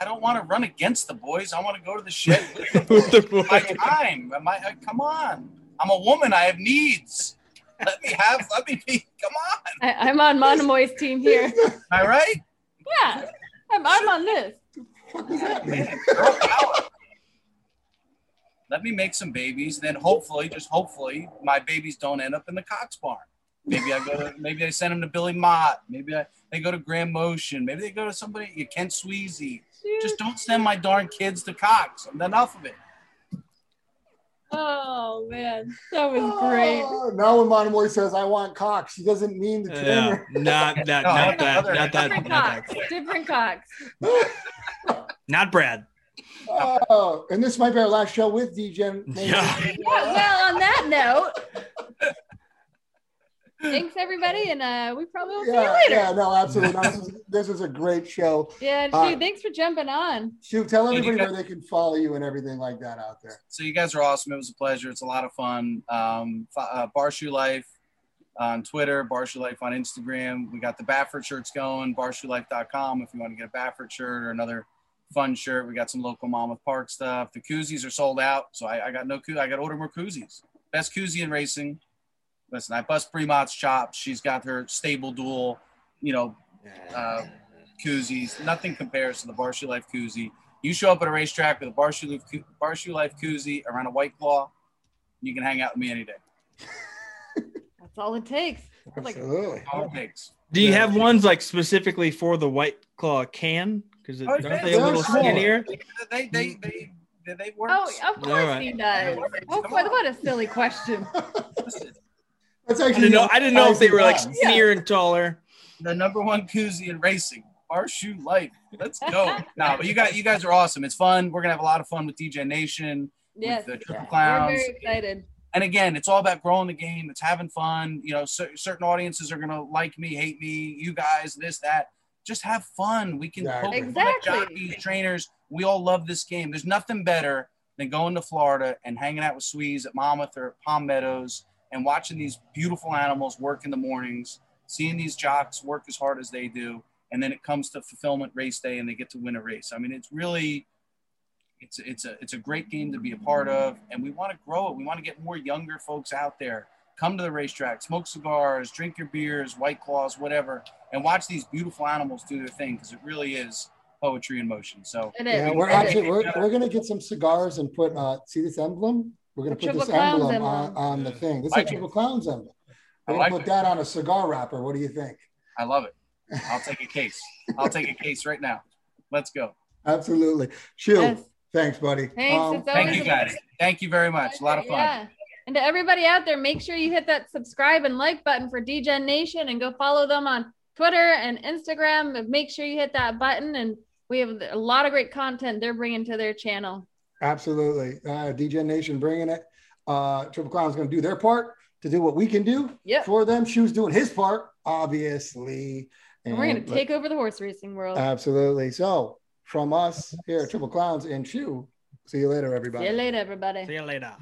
I don't want to run against the boys. I want to go to the shed. With the my time. Am I, uh, come on. I'm a woman. I have needs. Let me have. Let me be. Come on. I, I'm on Monomoy's team here. Am I right? Yeah, I'm, I'm on this. What does that mean? Let me make some babies. Then hopefully, just hopefully, my babies don't end up in the Cox barn. Maybe I go to. Maybe I send them to Billy Mott. Maybe I, they go to Graham Motion. Maybe they go to somebody. You Kent Sweezey. Just don't send my darn kids to Cox. Enough of it. Oh man, that was oh. great. Oh, now when Monomoy says I want Cox, he doesn't mean the Yeah, trainer. not that, No, not that, not that, Different not that. cocks. Different cocks. Not Brad. Oh, and this might be our last show with DJ. Yeah. Yeah, well, on that note, thanks everybody, and uh, we probably will see you Yeah, later. yeah, no, absolutely. No, this, is, this is a great show. Yeah, Uh, shoot, thanks for jumping on. Shoot, tell everybody got- where they can follow you and everything like that out there. So you guys are awesome. It was a pleasure. It's a lot of fun. Um, f- uh, Barshoe Life on Twitter, Barshoe Life on Instagram. We got the Baffert shirts going, barshoelife.com if you want to get a Baffert shirt or another fun shirt. We got some local Monmouth Park stuff. The koozies are sold out, so I, I got no koo. I got to order more koozies. Best koozie in racing. Listen, I bust Bremont's chops. She's got her stable dual, you know, uh, koozies. Nothing compares to the Barshoe Life koozie. You show up at a racetrack with a Barshoe Life, Barshoe Life koozie around a white claw, you can hang out with me any day. That's all it takes. Like, Absolutely. All it takes. Do you have ones like specifically for the White Claw can? Because Oh, aren't yeah, they a little small. skinnier? They they they they, they work. oh, of course All right. he does. Oh, what, what a silly question. That's I didn't know. I didn't know if they were like Spicy skinnier and taller. the number one koozie in racing. Barshoe Life. Let's go. no, but you guys you guys are awesome. It's fun. We're gonna have a lot of fun with DGen Nation. Yes, the Triple we're Clowns. very excited. and again, it's all about growing the game. It's having fun. You know, cer- certain audiences are gonna like me, hate me. You guys, this, that. Just have fun. We can Exactly. poke Exactly. jockeys, trainers. We all love this game. There's nothing better than going to Florida and hanging out with Swees at Monmouth or Palm Meadows and watching these beautiful animals work in the mornings, seeing these jocks work as hard as they do, and then it comes to fulfillment race day and they get to win a race. I mean, it's really it's it's a it's a great game to be a part of, and we want to grow it. We want to get more younger folks out there. Come to the racetrack, smoke cigars, drink your beers, white claws, whatever, and watch these beautiful animals do their thing because it really is poetry in motion. So It is. Yeah, we're actually we're, we're gonna get some cigars and put uh see this emblem? We're gonna put this Triple Clowns emblem on, on the thing. This is Like a it. triple clowns emblem. I We're like gonna put it. that on a cigar wrapper. What do you think? I love it. I'll take a case. I'll take a case right now. Let's go. Absolutely. Shield. Yes. Thanks, buddy. Thanks. Um, Thank you a guys. Thank you very much. A lot of fun. Yeah. And to everybody out there, make sure you hit that subscribe and like button for DGen Nation and go follow them on Twitter and Instagram. Make sure you hit that button. And we have a lot of great content they're bringing to their channel. Absolutely. Uh, DGen Nation bringing it. Uh, Triple Clown's going to do their part to do what we can do Yep. for them. Shu's doing his part, obviously. And we're going to take over the horse racing world. Absolutely. So, from us here at Triple Clowns and Shu, see you later, everybody. See you later, everybody. See you later.